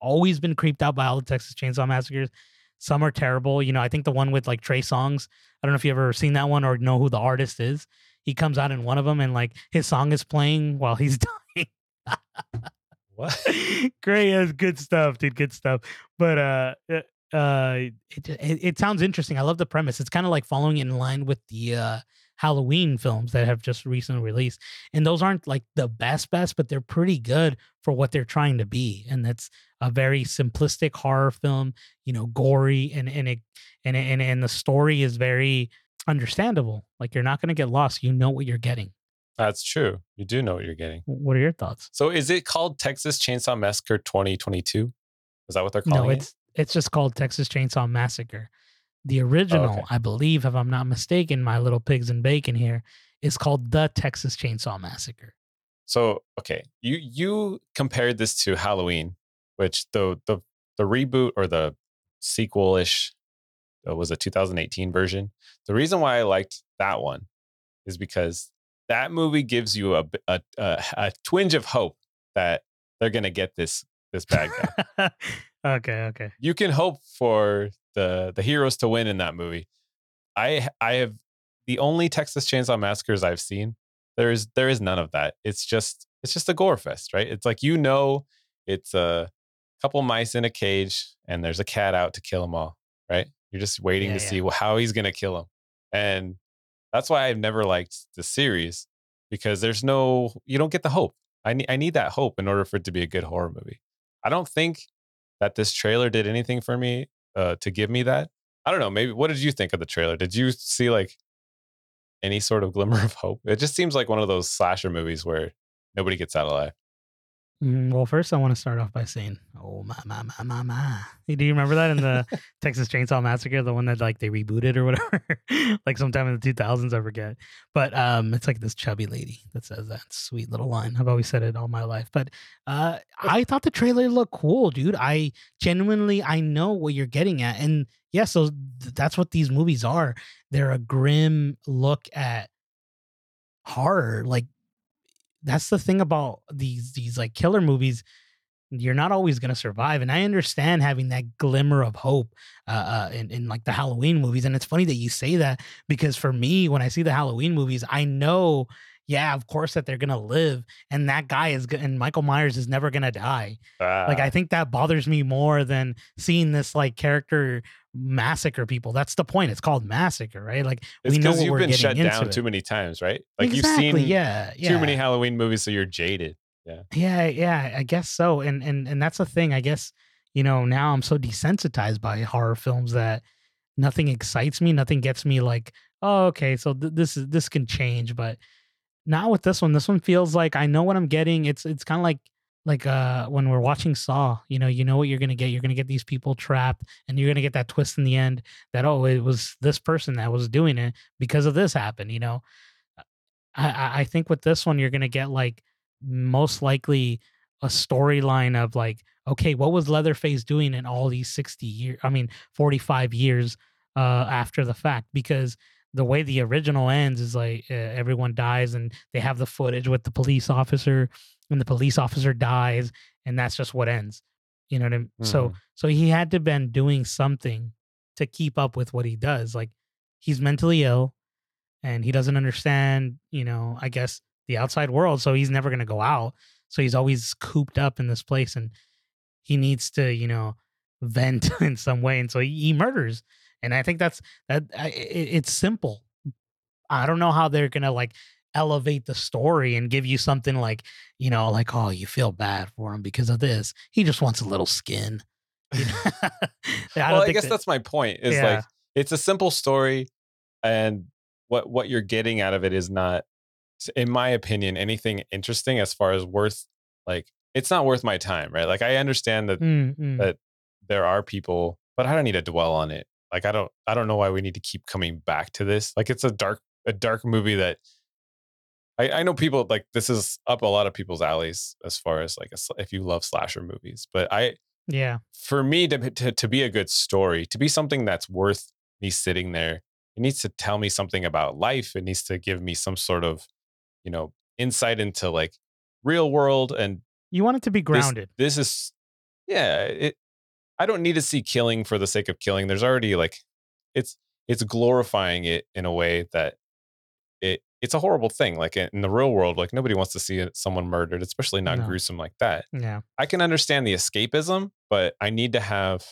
always been creeped out by all the Texas Chainsaw Massacres. Some are terrible. You know, I think the one with like Trey Songz. I don't know if you've ever seen that one or know who the artist is. He comes out in one of them and like his song is playing while he's dying. What? Great, good stuff, dude. Good stuff. But uh, uh, uh, it, it it sounds interesting. I love the premise. It's kind of like following in line with the uh Halloween films that have just recently released, and those aren't like the best best, but they're pretty good for what they're trying to be. And that's a very simplistic horror film, you know, gory, and and it and and and the story is very understandable. Like you're not going to get lost. You know what you're getting. That's true. You do know what you're getting. What are your thoughts? So is it called Texas Chainsaw Massacre 2022? Is that what they're calling No, it? it's it's just called Texas Chainsaw Massacre. The oh, original, okay. I believe, if I'm not mistaken, my little pigs and bacon here is called the Texas Chainsaw Massacre. So okay, you you compared this to Halloween, which the the the reboot or the sequel ish uh, was a 2018 version. The reason why I liked that one is because that movie gives you a a twinge of hope that they're gonna get this this bad guy. okay, okay. you can hope for the the heroes to win in that movie. I I have the only Texas Chainsaw Massacres I've seen. There is there is none of that. It's just it's just a gore fest, right? It's like you know, it's a couple mice in a cage and there's a cat out to kill them all, right? You're just waiting Yeah, to yeah. see how he's gonna kill them, and that's why I've never liked the series because there's no you don't get the hope. I need I need that hope in order for it to be a good horror movie. I don't think that this trailer did anything for me uh, to give me that. I don't know. Maybe what did you think of the trailer? Did you see like any sort of glimmer of hope? It just seems like one of those slasher movies where nobody gets out alive. Mm, Well, first I want to start off by saying, "Oh my my my my my." Do you remember that in the Texas Chainsaw Massacre, the one that like they rebooted or whatever, like sometime in the two thousands? I forget, but um, it's like this chubby lady that says that sweet little line. I've always said it all my life, but uh, I thought the trailer looked cool, dude. I genuinely I know what you're getting at, and yeah, so th- that's what these movies are. They're a grim look at horror, like that's the thing about these these like killer movies you're not always going to survive and i understand having that glimmer of hope uh, uh in, in like the halloween movies and it's funny that you say that because for me when i see the halloween movies i know yeah of course that they're going to live and that guy is and michael myers is never going to die. Like Ah, i think that bothers me more than seeing this like character massacre people that's the point it's called massacre right like it's we know what you've we're been getting shut into down it. too many times, right? Like exactly, you've seen yeah, yeah. too many Halloween movies, so you're jaded. Yeah. Yeah, yeah, I guess so. And and and that's the thing. I guess you know now I'm so desensitized by horror films that nothing excites me, nothing gets me like oh, okay, so th- this is this can change, but not with this one. This one feels like I know what I'm getting. It's it's kind of like like uh when we're watching Saw, you know, you know what you're gonna get. You're gonna get these people trapped, and you're gonna get that twist in the end that oh, it was this person that was doing it because of this happened. You know, I I I think with this one you're gonna get like most likely a storyline of like okay, what was Leatherface doing in all these 60 years? I mean, 45 years uh after the fact because the way the original ends is like uh, everyone dies and they have the footage with the police officer and the police officer dies and that's just what ends you know what i mean so Mhm. so he had to been doing something to keep up with what he does like he's mentally ill and he doesn't understand you know i guess the outside world so he's never going to go out so he's always cooped up in this place and he needs to you know vent in some way and so he, he murders and i think that's that I, it, it's simple i don't know how they're gonna like elevate the story and give you something like you know like oh you feel bad for him because of this he just wants a little skin You know? I well, I guess that- that's my point. Is Yeah. like it's a simple story, and what what you're getting out of it is not, in my opinion, anything interesting as far as worth. Like it's not worth my time, right? Like I understand that Mm, mm. that there are people, but I don't need to dwell on it. Like I don't I don't know why we need to keep coming back to this. Like it's a dark a dark movie that. I, I know people like this is up a lot of people's alleys as far as like a, if you love slasher movies, but I yeah for me to, to to be a good story, to be something that's worth me sitting there, it needs to tell me something about life. It needs to give me some sort of, you know, insight into like real world and you want it to be this- grounded This, is yeah, it I don't need to see killing for the sake of killing. There's already like it's it's glorifying it in a way that it it's a horrible thing. Like in the real world, like nobody wants to see someone murdered, especially not No. gruesome like that. yeah I can understand the escapism, but I need to have,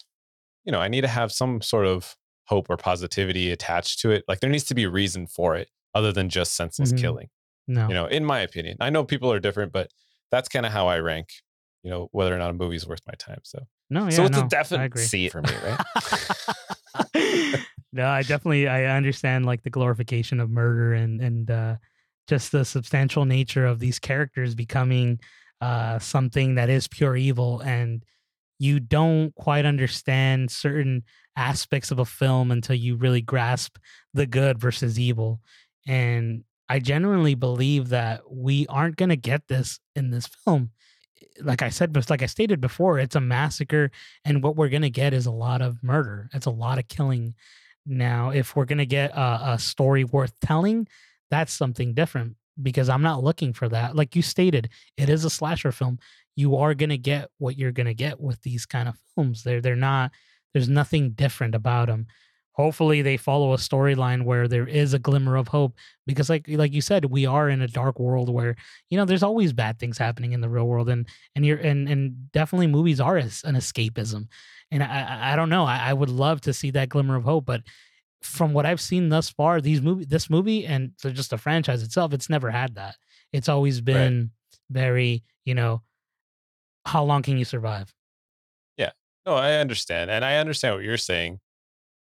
you know, I need to have some sort of hope or positivity attached to it. Like there needs to be a reason for it other than just senseless Mhm. killing. no You know, in my opinion. I know people are different, but that's kind of how I rank, you know, whether or not a movie is worth my time. So, no yeah so it's no, a definite see for me, right? no, I definitely I understand like the glorification of murder and and uh, just the substantial nature of these characters becoming uh, something that is pure evil, and you don't quite understand certain aspects of a film until you really grasp the good versus evil. And I genuinely believe that we aren't going to get this in this film. Like I said, like I stated before, it's a massacre and what we're gonna get is a lot of murder. It's a lot of killing. Now, if we're gonna get a, a story worth telling, that's something different because I'm not looking for that. Like you stated, it is a slasher film. You are gonna get what you're gonna get with these kind of films. They're they're not. There's nothing different about them. Hopefully, they follow a storyline where there is a glimmer of hope because, like like you said, we are in a dark world where you know there's always bad things happening in the real world, and and you're and and definitely movies are an escapism and I, I, don't know. I, I would love to see that glimmer of hope, but from what I've seen thus far, these movie, this movie, and so just the franchise itself, it's never had that. It's always been very, you know, how long can you survive? Yeah no, I understand. And I understand what you're saying.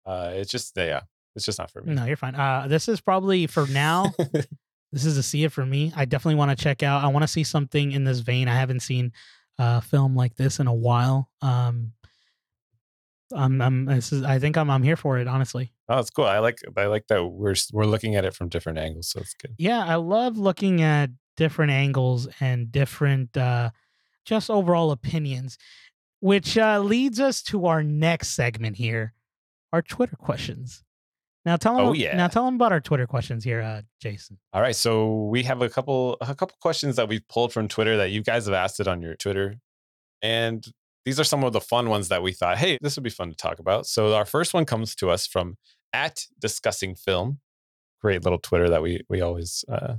Uh, it's just, yeah, it's just not for me. No, you're fine. Uh, this is probably for now. this is a see it for me. I definitely want to check out. I want to see something in this vein. I haven't seen a film like this in a while. Um, I'm, I'm, this is, I think I'm, I'm here for it. Honestly. Oh, it's cool. I like I like that we're we're looking at it from different angles, so it's good. yeah i love looking at different angles and different uh just overall opinions which uh leads us to our next segment here our twitter questions now tell them Oh, yeah. now tell them about our twitter questions here uh jason All right, so we have a couple a couple questions that we've pulled from Twitter that you guys have asked it on your Twitter, and these are some of the fun ones that we thought, hey, this would be fun to talk about. So our first one comes to us from at discussing film, great little Twitter that we we always uh,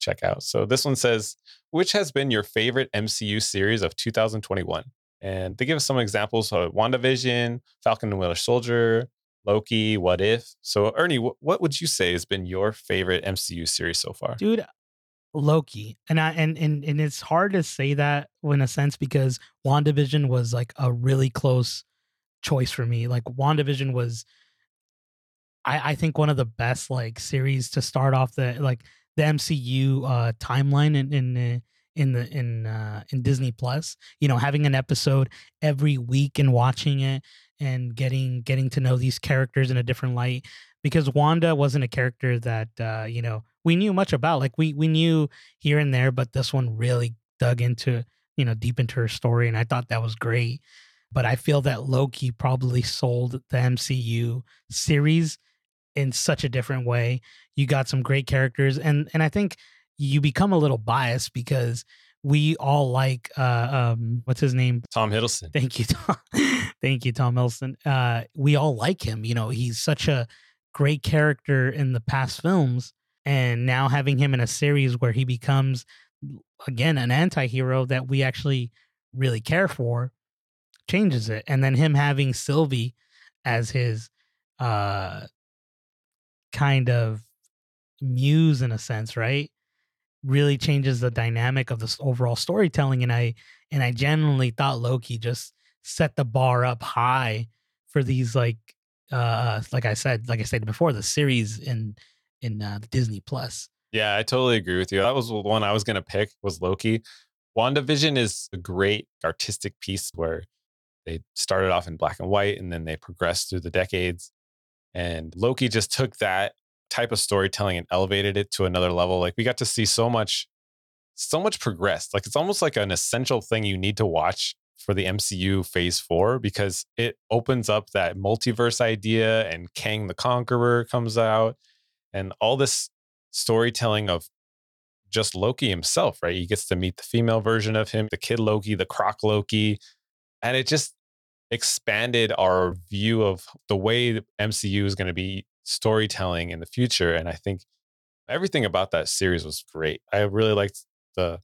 check out. So this one says, which has been your favorite MCU series of 2021? And they give us some examples: of WandaVision, Falcon and Winter Soldier, Loki, What If. So, Ernie, wh- what would you say has been your favorite MCU series so far? dude loki and i and, and and it's hard to say that in a sense because wandavision was like a really close choice for me like wandavision was I, I think one of the best like series to start off the like the MCU uh timeline in in uh, in the in uh in Disney Plus. You know, having an episode every week and watching it and getting getting to know these characters in a different light because Wanda wasn't a character that uh you know we knew much about like we we knew here and there but this one really dug into you know deep into her story and I thought that was great but I feel that Loki probably sold the MCU series in such a different way. You got some great characters and and I think you become a little biased because we all like uh um what's his name Tom Hiddleston. Thank you, Tom. Thank you, Tom Hiddleston. Uh, we all like him. You know, he's such a great character in the past films, and now having him in a series where he becomes again an anti-hero that we actually really care for changes it. And then him having Sylvie as his uh kind of muse in a sense, right? Really changes the dynamic of this overall storytelling. And I and I genuinely thought Loki just set the bar up high for these like uh like I said, like I said before, the series in in uh, Disney Plus. Yeah, I totally agree with you. That was the one I was gonna pick was Loki. WandaVision is a great artistic piece where they started off in black and white and then they progressed through the decades. And Loki just took that type of storytelling and elevated it to another level. Like we got to see so much, so much progress. Like it's almost like an essential thing you need to watch for the MCU phase four because it opens up that multiverse idea and Kang the Conqueror comes out and all this storytelling of just Loki himself, right? He gets to meet the female version of him, the kid Loki, the croc Loki. And it just expanded our view of the way the MCU is going to be storytelling in the future. And I think everything about that series was great. I really liked the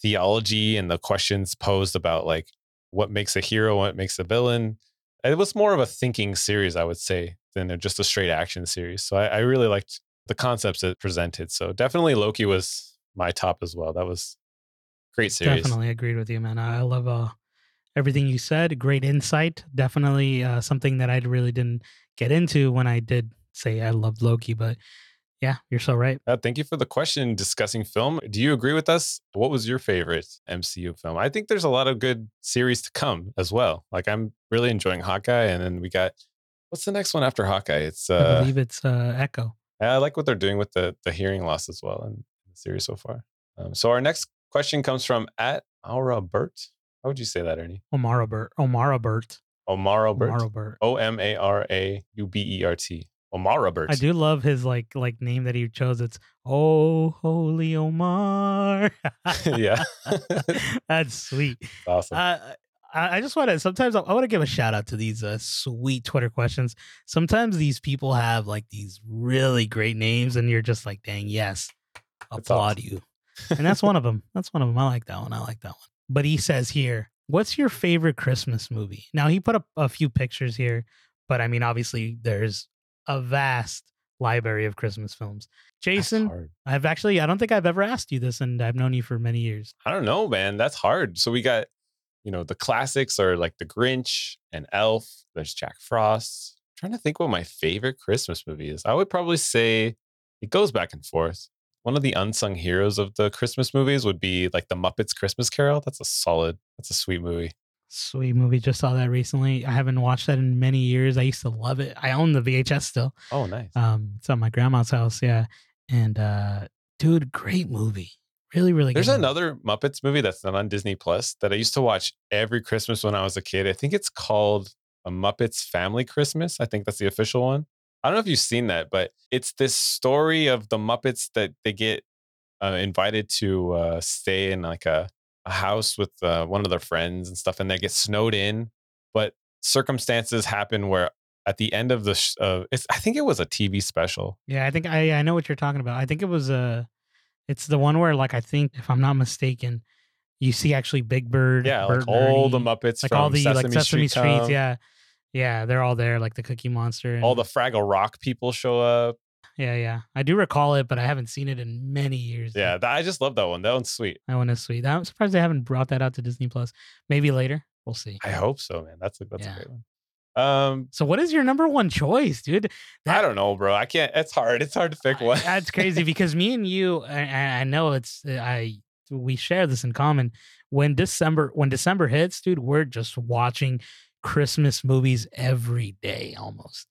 theology and the questions posed about like what makes a hero, what makes a villain. It was more of a thinking series, I would say, than just a straight action series. So I, I really liked the concepts it presented. So definitely Loki was my top as well. That was great series. Definitely agreed with you, man. I love uh, everything you said. Great insight. Definitely uh, something that I really didn't get into when I did say I loved Loki, but yeah, you're so right. Uh, thank you for the question discussing film. Do you agree with us? What was your favorite MCU film? I think there's a lot of good series to come as well. Like I'm really enjoying Hawkeye, and then we got what's the next one after Hawkeye? It's uh, I believe it's uh, Echo. I like what they're doing with the the hearing loss as well in the series so far. Um, so our next question comes from at Aura Burt. How would you say that, Ernie? Omara Burt. Omara Burt. Omara Burt. Burt. O M A R A U B E R T. Omara Burt. I do love his like like name that he chose. It's Oh Holy Omar. yeah, that's sweet. Awesome. Uh, I, I just want to. Sometimes I, I want to give a shout out to these uh, sweet Twitter questions. Sometimes these people have like these really great names, and you're just like, dang, yes, That's applaud awesome. you. And that's one of them. That's one of them. I like that one. I like that one. But he says here, what's your favorite Christmas movie? Now he put up a few pictures here, but I mean, obviously, there's a vast library of Christmas films. Jason. I've actually, I don't think I've ever asked you this, and I've known you for many years. I don't know, man. That's hard. So we got, you know, the classics are like The Grinch and Elf. There's Jack Frost. trying to think what my favorite Christmas movie is. I would probably say it goes back and forth. One of the unsung heroes of the Christmas movies would be like the Muppets Christmas Carol. That's a solid, that's a sweet movie. Sweet movie. Just saw that recently. I haven't watched that in many years. I used to love it. I own the VHS still. Oh, nice. Um, it's at my grandma's house. Yeah, and uh, dude, great movie. Really, really. There's good another Muppets movie that's not on Disney Plus that I used to watch every Christmas when I was a kid. I think it's called A Muppets Family Christmas. I think that's the official one. I don't know if you've seen that, but it's this story of the Muppets that they get uh, invited to uh, stay in like a, a house with uh, one of their friends and stuff, and they get snowed in. But circumstances happen where at the end of the, sh- uh, it's, I think it was a TV special. Yeah, I think I I know what you're talking about. I think it was a, it's the one where like I think if I'm not mistaken, you see actually Big Bird, Yeah, Bert like all the Muppets like from all the Sesame, like Sesame Street. Yeah, yeah, they're all there, like the Cookie Monster. And, all the Fraggle Rock people show up. Yeah, yeah. I do recall it, but I haven't seen it in many years. Yeah, that, I just love that one. That one's sweet. that one is sweet. I'm surprised they haven't brought that out to Disney Plus. Maybe later. We'll see. I hope so, man. That's a that's Yeah. a great one. Um, So what is your number one choice, dude? I don't know, bro. I can't. It's hard. It's hard to pick one. That's crazy because me and you, I, I know it's I we share this in common. When December when December hits, dude, we're just watching Christmas movies every day almost.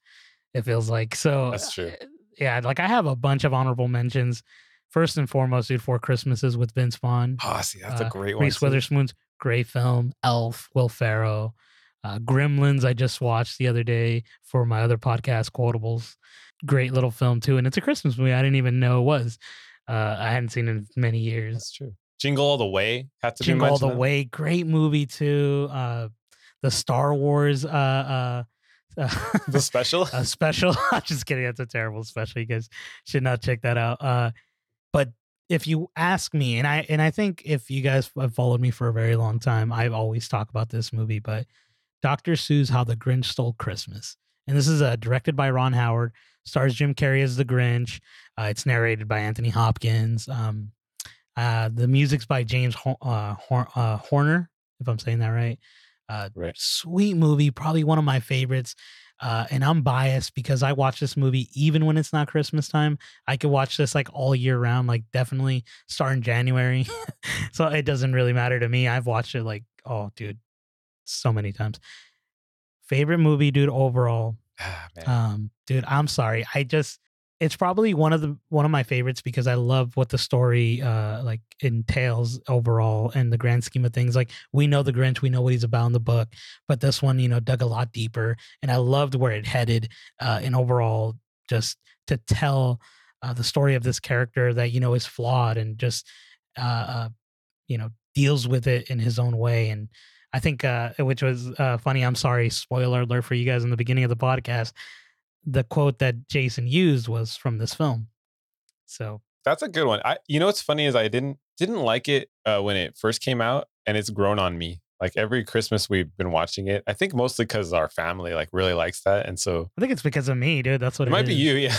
It feels like so. That's true. Yeah, like I have a bunch of honorable mentions. First and foremost, dude, Four Christmases with Vince Vaughn. Oh, see, that's a Uh, great one. Reese. Witherspoon's great film. Elf, Will Ferrell, uh, Gremlins. I just watched the other day for my other podcast, Quotables. Great little film too, and it's a Christmas movie. I didn't even know it was. Uh, I hadn't seen it in many years. That's true. Jingle all the way. Have to Jingle All the. Way, great movie too. Uh, the Star Wars uh, uh, The special. a special. I'm just kidding. That's a terrible special. You guys should not check that out. Uh, but if you ask me, and I and I think if you guys have followed me for a very long time, I've always talk about this movie. But Dr. Seuss, How the Grinch Stole Christmas, and this is uh, directed by Ron Howard, stars Jim Carrey as the Grinch. Uh, it's narrated by Anthony Hopkins. Um, uh, the music's by James uh, Hor- uh, Horner, if I'm saying that right. Uh, Right. Sweet movie, probably one of my favorites. Uh, and I'm biased because I watch this movie even when it's not Christmas time. I could watch this like all year round, like definitely start in January. so it doesn't really matter to me. I've watched it like, oh, dude, so many times. Favorite movie, dude, overall. Ah. Um, dude, I'm sorry. I just it's probably one of the one of my favorites because I love what the story uh like entails overall and the grand scheme of things. Like we know the Grinch, we know what he's about in the book, but this one, you know, dug a lot deeper and I loved where it headed uh and overall just to tell uh, the story of this character that you know is flawed and just uh, uh you know deals with it in his own way and I think, uh, which was uh, funny. I'm sorry, spoiler alert for you guys in the beginning of the podcast. The quote that Jason used was from this film. So That's a good one. I, you know, what's funny is I didn't didn't like it uh, when it first came out, and it's grown on me. Like every Christmas we've been watching it. I think mostly because our family like really likes that, and so I think it's because of me, dude. That's what it it might be you. Yeah.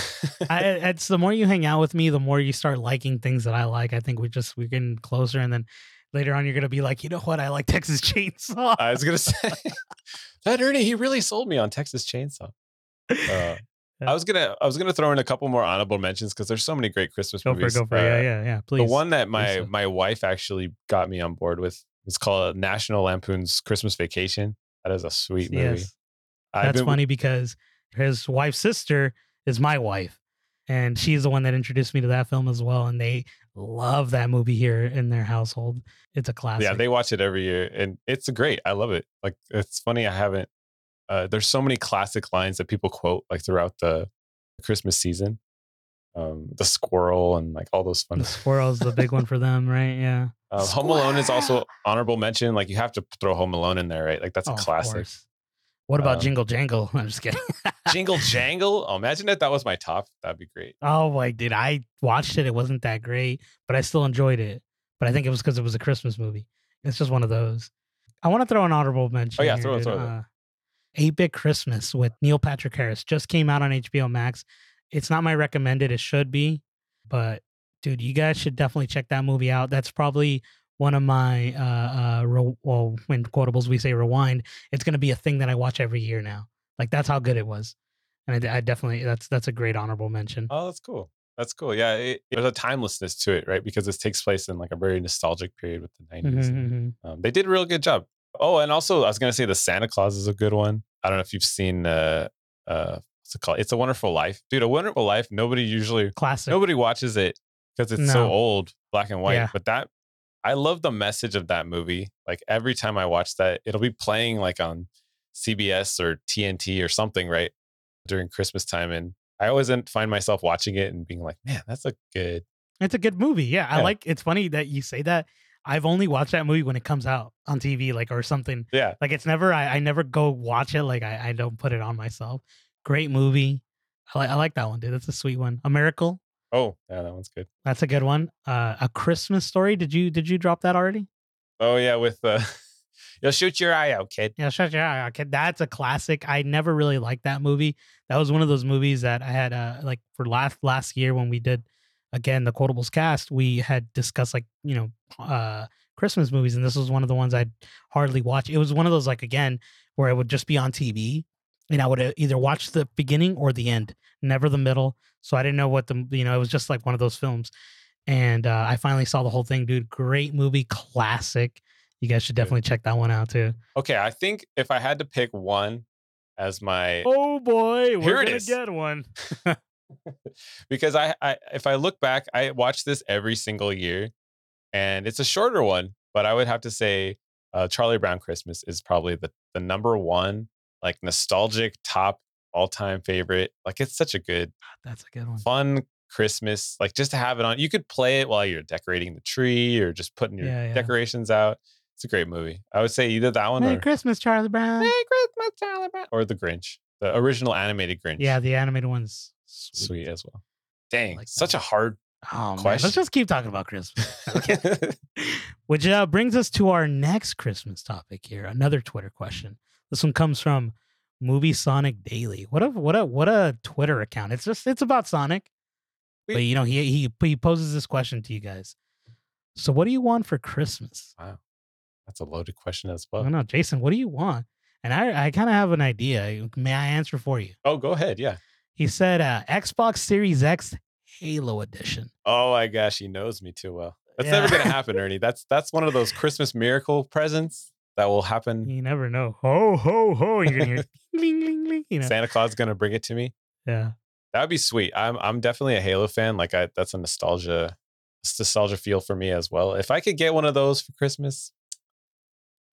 I, it's the more you hang out with me, the more you start liking things that I like. I think we just we're getting closer, and then later on, you're gonna be like, you know what? I like Texas Chainsaw. I was gonna say that Ernie, he really sold me on Texas Chainsaw. Uh, I was gonna I was gonna throw in a couple more honorable mentions because there's so many great Christmas go for movies. go for it. Yeah, Uh, yeah, yeah. Please. The one that my my wife actually got me on board with is called National Lampoon's Christmas Vacation. That is a sweet movie. Yes. That's been- funny because his wife's sister is my wife, and she's the one that introduced me to that film as well. And they love that movie here in their household. It's a classic. Yeah, they watch it every year, and it's great. I love it. Like it's funny. I haven't. Uh, there's so many classic lines that people quote like throughout the Christmas season. Um, the squirrel and like all those fun. the squirrel's the big one for them, right? Yeah. Uh, Home Alone is also honorable mention. Like you have to throw Home Alone in there, right? Like that's Oh, a of classic. What about Um, Jingle Jangle? I'm just kidding. Jingle Jangle. Oh, imagine if that was my top. That'd be great. oh my, dude, I watched it. It wasn't that great, but I still enjoyed it. But I think it was because it was a Christmas movie. It's just one of those. I want to throw an honorable mention. Oh, yeah, here, throw it, throw it. Uh, 8-Bit Christmas with Neil Patrick Harris just came out on HBO Max. It's not my recommended. It should be, but dude, you guys should definitely check that movie out. That's probably one of my uh uh re- well when quotables we say rewind. It's gonna be a thing that I watch every year now. Like that's how good it was, and I, I definitely that's that's a great honorable mention. Oh, that's cool. That's cool. Yeah, it, there's a timelessness to it, right? Because this takes place in like a very nostalgic period with the 90s. Mhm, and, mhm. Um, they did a real good job. Oh, and also I was gonna say the Santa Claus is a good one. I don't know if you've seen uh uh what's it called? It's a Wonderful Life, dude. A Wonderful Life. Nobody usually Classic. nobody watches it because it's so old, black and white. Yeah. But that I love the message of that movie. Like every time I watch that, it'll be playing like on CBS or TNT or something, right? During Christmas time. And I always find myself watching it and being like, man, that's a good It's a good movie. Yeah, I like. It's funny that you say that. I've only watched that movie when it comes out on TV, like or something. yeah. Like it's never. I, I never go watch it. Like I, I don't put it on myself. Great movie. I like. I like that one, dude. That's a sweet one. A miracle. Oh, yeah, that one's good. That's a good one. Uh, a Christmas story. Did you did you drop that already? Oh yeah, with uh you'll shoot your eye out, kid. Yeah, shut your eye out, kid. That's a classic. I never really liked that movie. That was one of those movies that I had uh like for last last year when we did again the quotables cast, we had discussed like, you know, uh Christmas movies, and this was one of the ones I'd hardly watch. It was one of those like again where it would just be on TV and I would uh, either watch the beginning or the end, never the middle. So I didn't know what the you know it was just like one of those films, and uh, I finally saw the whole thing, dude. Great movie, classic. You guys should definitely check that one out too. Okay, I think if I had to pick one as my Oh boy, we're Here gonna is. get one. because I, I if I look back, I watch this every single year, and it's a shorter one, but I would have to say uh, Charlie Brown Christmas is probably the the number one like nostalgic top all time favorite. Like it's such a good That's a good one. fun Christmas. Like just to have it on, you could play it while you're decorating the tree or just putting your Yeah, yeah. decorations out. It's a great movie. I would say either that one Merry or Christmas, Charlie Brown. Merry Christmas, Charlie Brown, or the Grinch, the original animated Grinch. Yeah, the animated one's sweet, sweet. as well. Dang, like such a hard Oh man, question. let's just keep talking about Christmas. Which uh, brings us to our next Christmas topic here. Another Twitter question. This one comes from Movie Sonic Daily. What a what a what a Twitter account. It's just it's about Sonic. But you know, he he he poses this question to you guys. So what do you want for Christmas? Wow. That's a loaded question as well. don't know, Jason, what do you want? And I I kind of have an idea. May I answer for you? Oh, go ahead. Yeah. He said uh, Xbox Series X Halo Edition. Oh my gosh, he knows me too well. That's Yeah. never gonna happen, Ernie. That's that's one of those Christmas miracle presents that will happen. You never know. Ho ho ho! You're gonna hear ling ling ling. You know. Santa Claus is gonna bring it to me. Yeah. That would be sweet. I'm I'm definitely a Halo fan. Like I that's a nostalgia nostalgia feel for me as well. If I could get one of those for Christmas,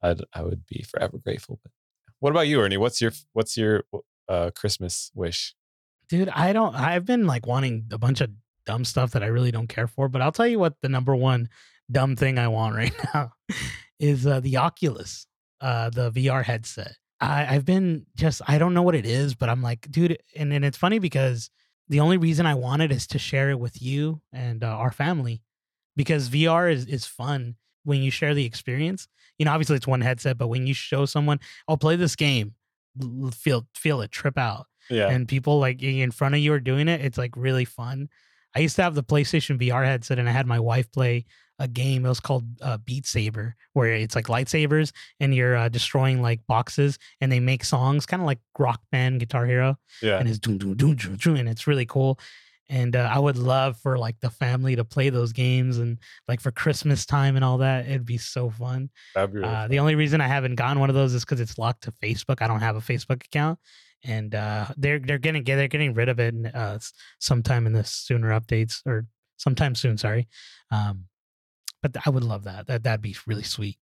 I'd I would be forever grateful. But what about you, Ernie? What's your what's your uh Christmas wish? Dude, I don't. I've been like wanting a bunch of dumb stuff that I really don't care for. But I'll tell you what, the number one dumb thing I want right now is uh, the Oculus, uh, the VR headset. I, I've been just. I don't know what it is, but I'm like, dude, and and it's funny because the only reason I want it is to share it with you and uh, our family, because VR is is fun when you share the experience. You know, obviously it's one headset, but when you show someone, I'll play this game, feel feel it, trip out Yeah. and people like in front of you are doing it, it's like really fun. I used to have the PlayStation VR headset, and I had my wife play a game. It was called uh, Beat Saber, where it's like lightsabers, and you're uh, destroying like boxes, and they make songs, kind of like Rock Band, Guitar Hero, yeah. and it's doom doom doom doom doom, and it's really cool. And uh, I would love for like the family to play those games, and like for Christmas time and all that, it'd be so fun. That'd be really Uh, fun. the only reason I haven't gotten one of those is because it's locked to Facebook. I don't have a Facebook account, and uh, they're they're gonna get they're getting rid of it in, uh, sometime in the sooner updates or sometime soon. Sorry, um, but I would love that. That that'd be really sweet.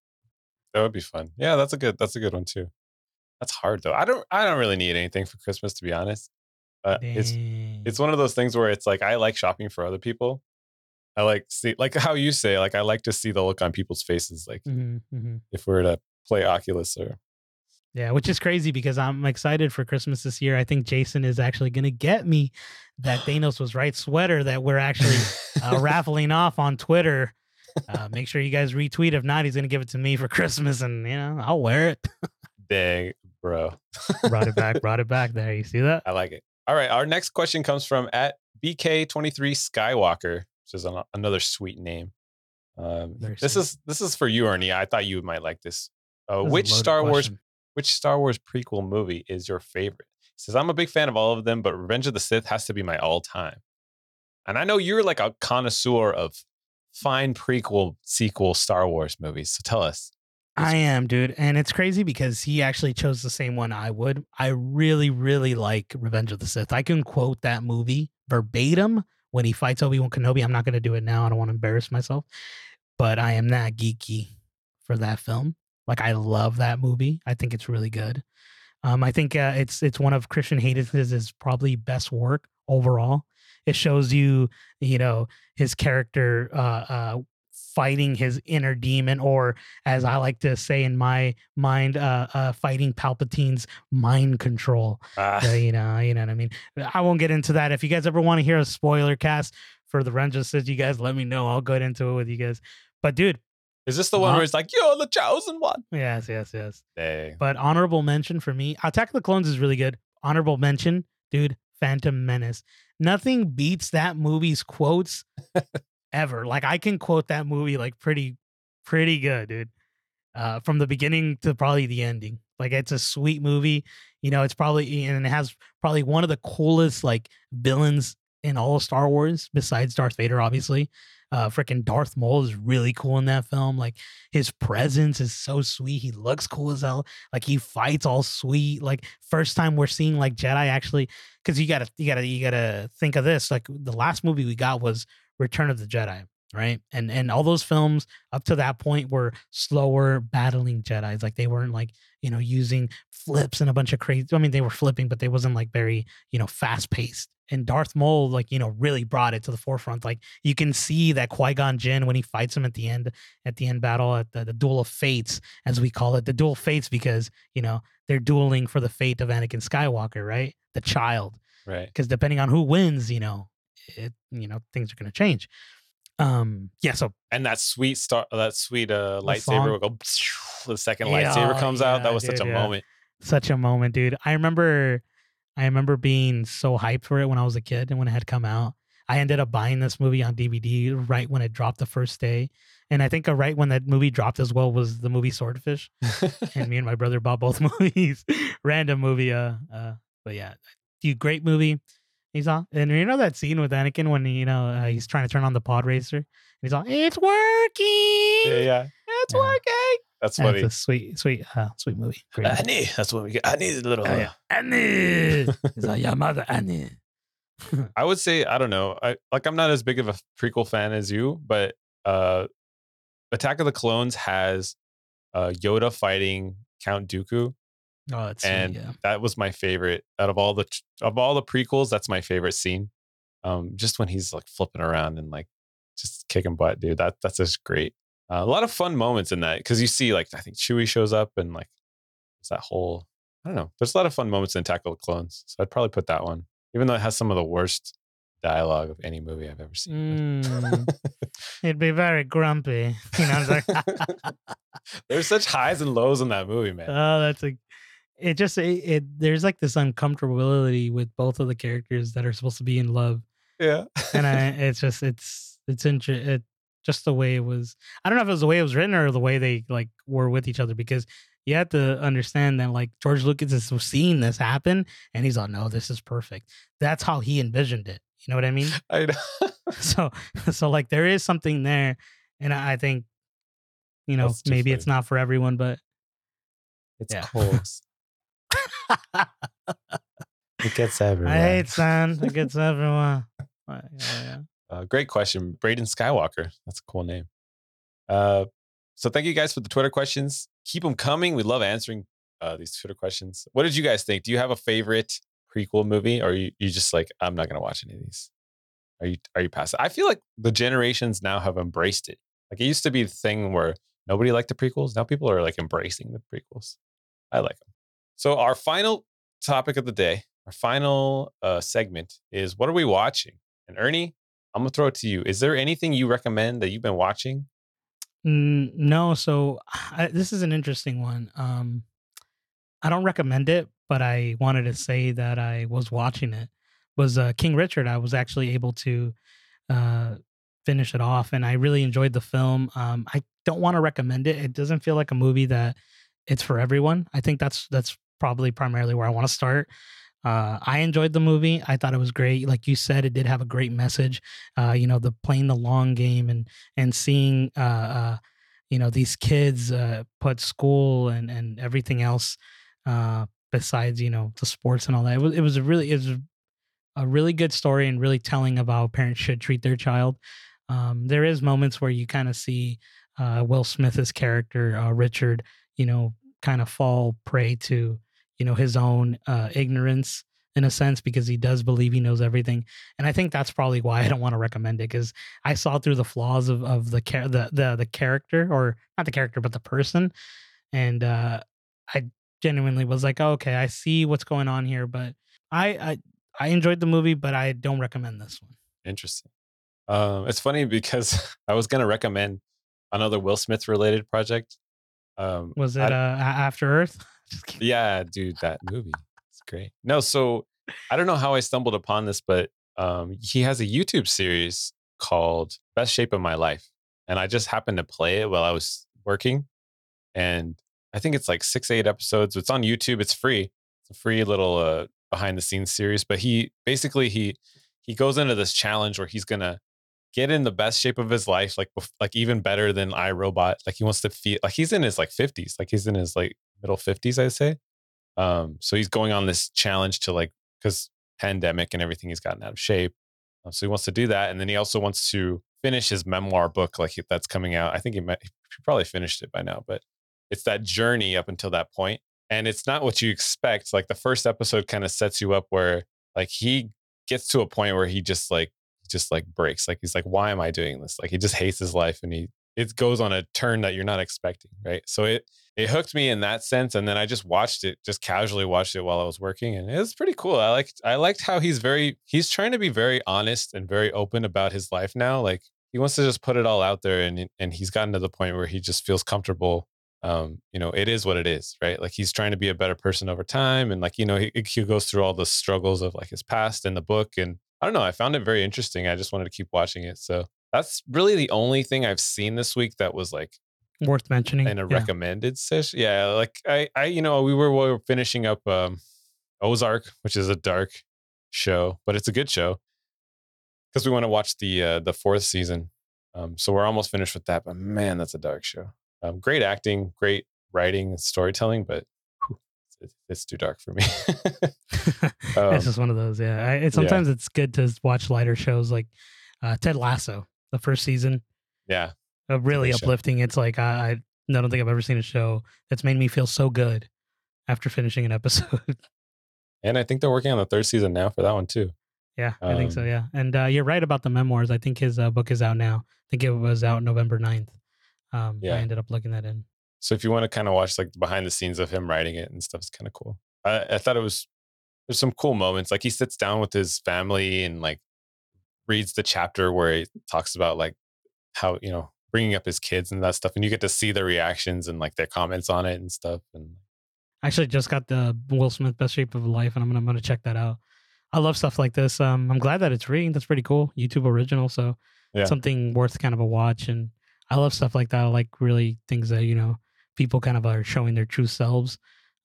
That would be fun. Yeah, that's a good that's a good one too. That's hard though. I don't I don't really need anything for Christmas to be honest. Uh, it's it's one of those things where it's like I like shopping for other people. I like see like how you say like I like to see the look on people's faces like Mhm, mhm. if we were to play Oculus or Yeah, which is crazy because I'm excited for Christmas this year. I think Jason is actually gonna get me that Thanos was right sweater that we're actually uh, raffling off on Twitter. Uh, make sure you guys retweet. If not, he's gonna give it to me for Christmas, and you know I'll wear it. dang bro. brought it back, brought it back. There, you see that? I like it. All right, our next question comes from at BK23 Skywalker, which is an, another sweet name. Um, this sweet. is this is for you, Ernie. I thought you might like this. Uh, This which Star Wars question. Which Star Wars prequel movie is your favorite? He says I'm a big fan of all of them, but Revenge of the Sith has to be my all time. And I know you're like a connoisseur of fine prequel sequel Star Wars movies. So tell us. I am, dude, and it's crazy because he actually chose the same one I would. I really, really like Revenge of the Sith. I can quote that movie verbatim when he fights Obi Wan Kenobi. I'm not going to do it now. I don't want to embarrass myself, but I am that geeky for that film. Like I love that movie. I think it's really good. Um, I think uh, it's it's one of Christensen's probably best work overall. It shows you, you know, his character uh, uh, fighting his inner demon, or as I like to say in my mind, uh, uh, fighting Palpatine's mind control. Ah, Uh, you know, you know what I mean. I won't get into that. If you guys ever want to hear a spoiler cast for the Revenge of the Sith, you guys let me know. I'll go into it with you guys. But dude, is this the one Uh, where it's like you're the chosen one? yes, yes, yes. Dang. But honorable mention for me, Attack of the Clones is really good. Honorable mention, dude, Phantom Menace. Nothing beats that movie's quotes ever. Like I can quote that movie like pretty, pretty good, dude. uh, from the beginning to probably the ending. Like it's a sweet movie. You know, it's probably and it has probably one of the coolest like villains in all of Star Wars besides Darth Vader, obviously. Uh, freaking Darth Maul is really cool in that film. Like his presence is so sweet. He looks cool as hell. Like he fights all sweet. Like first time we're seeing like Jedi actually, because you gotta you gotta you gotta think of this. Like the last movie we got was Return of the Jedi, right? And and all those films up to that point were slower battling Jedi's. Like they weren't like you know using flips and a bunch of crazy. I mean, they were flipping, but they wasn't like very you know fast paced and Darth Maul, like you know, really brought it to the forefront. Like you can see that Qui Gon Jinn when he fights him at the end, at the end battle, at the, the duel of fates, as we call it, the duel of fates, because you know they're dueling for the fate of Anakin Skywalker, right? The child, right? Because depending on who wins, you know, it, you know, things are going to change. Um, yeah. So and that sweet star, that sweet uh lightsaber will go. The second Yeah, lightsaber comes out. That was dude, such a yeah. moment. such a moment, dude. I remember, I remember being so hyped for it when I was a kid and when it had come out. I ended up buying this movie on DVD right when it dropped the first day, and I think right when that movie dropped as well was the movie Swordfish, and me and my brother bought both movies. Random movie, uh, uh, but yeah, dude, great movie. He's all, and you know that scene with Anakin when you know uh, he's trying to turn on the pod racer. And he's all, "It's working." yeah, yeah, it's Yeah. working. That's That's funny. a sweet, sweet, uh, sweet movie. Great movie. Annie, that's what we get. I need a little. Oh, yeah. Annie. He's like, your mother, Annie. I would say I don't know. I like I'm not as big of a prequel fan as you, but uh Attack of the Clones has uh Yoda fighting Count Dooku Oh, that's and sweet, yeah. that was my favorite out of all the of all the prequels, that's my favorite scene. Um just when he's like flipping around and like just kicking butt, dude. That that's just great. Uh, a lot of fun moments in that cuz you see like I think Chewie shows up and like it's that whole I don't know. There's a lot of fun moments in Attack of Clones. So I'd probably put that one. Even though it has some of the worst dialogue of any movie I've ever seen. Mm, he'd be very grumpy. You know, like, There's such highs and lows in that movie, man. oh, that's a. It just it, it there's like this uncomfortability with both of the characters that are supposed to be in love, yeah. and I it's just it's it's inter- it just the way it was. I don't know if it was the way it was written or the way they like were with each other because you have to understand that like George Lucas is seeing this happen and he's like, no, this is perfect. That's how he envisioned it. You know what I mean? I know. so so like there is something there and i I think you know That's maybe it's not for everyone but It's Yeah. close. it gets everyone. i hate sand it gets everyone yeah, yeah. Uh, great question. Braden Skywalker. That's a cool name. Uh, so thank you guys for the Twitter questions. Keep them coming. We love answering uh, these Twitter questions. What did you guys think? Do you have a favorite prequel movie, or you, you just like I'm not gonna watch any of these? Are you are you past it? I feel like the generations now have embraced it. Like it used to be the thing where nobody liked the prequels. Now people are like embracing the prequels. I like them. So our final topic of the day, our final uh, segment is what are we watching? And Ernie, I'm gonna throw it to you. Is there anything you recommend that you've been watching? Mm, no so I, this is an interesting one um i don't recommend it but i wanted to say that i was watching it was uh, king richard i was actually able to uh finish it off and i really enjoyed the film um i don't want to recommend it it doesn't feel like a movie that it's for everyone i think that's that's probably primarily where i want to start uh, I enjoyed the movie. I thought it was great. Like you said, it did have a great message. Uh, you know, the playing the long game and and seeing uh, uh, you know these kids uh, put school and and everything else uh, besides you know the sports and all that. It was it was a really it was a really good story and really telling of how parents should treat their child. Um, there is moments where you kind of see uh, Will Smith's character Richard, you know, kind of fall prey to you know his own uh, ignorance in a sense because he does believe he knows everything and i think that's probably why i don't want to recommend it because i saw through the flaws of, of the, char- the the the character or not the character but the person and uh i genuinely was like oh, okay i see what's going on here but i i i enjoyed the movie but i don't recommend this one Interesting. Um, it's funny because I was gonna recommend another Will Smith related project. Um, was it I- uh after earth. Yeah, dude, that movie. It's great. No, so I don't know how I stumbled upon this, but um, he has a YouTube series called Best Shape of My Life. And I just happened to play it while I was working. and I think it's like six, eight episodes. It's on YouTube. It's free. It's a free little uh, behind the scenes series. But he basically he he goes into this challenge where he's gonna get in the best shape of his life, like like even better than I, Robot. Like he wants to feel like he's in his like fifties, like he's in his like middle fifties, I'd say. Um, so he's going on this challenge to like because pandemic and everything, he's gotten out of shape. Uh, so he wants to do that, and then he also wants to finish his memoir book, like that's coming out. I think he might he probably finished it by now, but it's that journey up until that point, and it's not what you expect. Like the first episode kind of sets you up where like he gets to a point where he just like just like breaks. Like he's like, why am I doing this? Like he just hates his life, and he it goes on a turn that you're not expecting, right? So it it hooked me in that sense, and then I just watched it, just casually watched it while I was working, and it was pretty cool. I liked I liked how he's very he's trying to be very honest and very open about his life now. Like he wants to just put it all out there, and and he's gotten to the point where he just feels comfortable. Um, you know, it is what it is, right? Like he's trying to be a better person over time, and like you know, he, he goes through all the struggles of like his past in the book, and I don't know, I found it very interesting. I just wanted to keep watching it, so that's really the only thing I've seen this week that was like worth mentioning in a yeah. recommended session. Yeah, like I, I, you know, we were, we were finishing up um, Ozark, which is a dark show, but it's a good show because we want to watch the uh, the fourth season. Um, so we're almost finished with that. But man, that's a dark show. Um, great acting, great writing, and storytelling, but whew, it's, it's, too dark for me. um, it's just one of those. Yeah, I, it, sometimes yeah. it's good to watch lighter shows like uh, Ted Lasso, the first season. Yeah, uh, really uplifting. Show. It's like I, I don't think I've ever seen a show that's made me feel so good after finishing an episode. and I think they're working on the third season now for that one too. Yeah, I think so. Um, yeah, and uh, you're right about the memoirs. I think his uh, book is out now. I think it was out November 9th. Um, yeah. I ended up looking that in. So if you want to kind of watch like behind the scenes of him writing it and stuff, it's kind of cool. I, I thought it was there's some cool moments. Like he sits down with his family and like reads the chapter where he talks about like how you know bringing up his kids and that stuff, and you get to see their reactions and like their comments on it and stuff. And I actually just got the Will Smith Best Shape of Life, and I'm gonna I'm gonna check that out. I love stuff like this. Um, I'm glad that it's free. That's pretty cool. YouTube original, so yeah. something worth kind of a watch. And I love stuff like that. I like really things that you know people kind of are showing their true selves.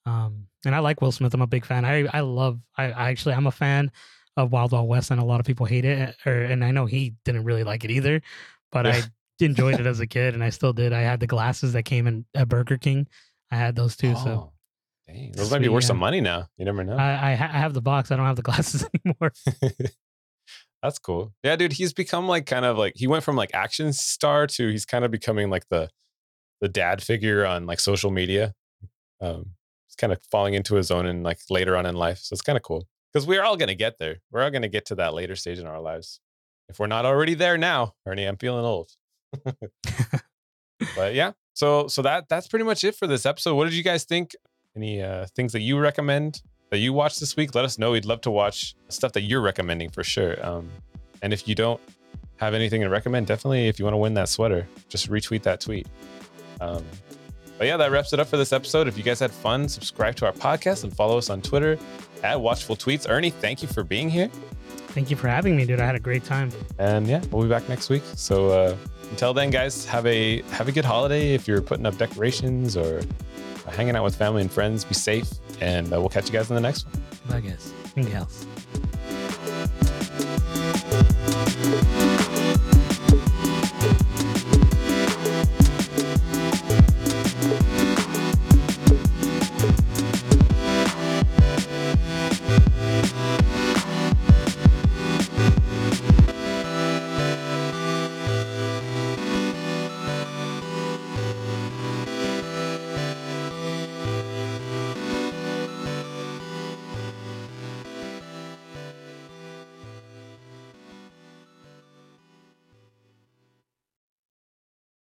Um, and I like Will Smith. I'm a big fan. I I love. I, I actually I'm a fan of Wild Wild West, and a lot of people hate it. Or and I know he didn't really like it either, but I enjoyed it as a kid, and I still did. I had the glasses that came in at Burger King. I had those too. Oh, so dang. those might be worth yeah. some money now. You never know. I I, ha- I, have the box. I don't have the glasses anymore. That's cool. Yeah, dude. He's become like kind of like he went from like action star to he's kind of becoming like the the dad figure on like social media. Um, he's kind of falling into his own and like later on in life. So it's kind of cool because we're all gonna get there. We're all gonna get to that later stage in our lives. If we're not already there now, Ernie, I'm feeling old. but yeah, so so that that's pretty much it for this episode. What did you guys think? Any uh, things that you recommend that you watched this week? Let us know. We'd love to watch stuff that you're recommending for sure. Um, and if you don't have anything to recommend, definitely if you want to win that sweater, just retweet that tweet. Um, but yeah, that wraps it up for this episode. If you guys had fun, subscribe to our podcast and follow us on Twitter at Watchful Tweets. Ernie, thank you for being here. Thank you for having me, dude. I had a great time. And yeah, we'll be back next week. So uh, until then, guys, have a have a good holiday. If you're putting up decorations or hanging out with family and friends, be safe, and uh, we'll catch you guys in the next one. Bye, guys. Anything else?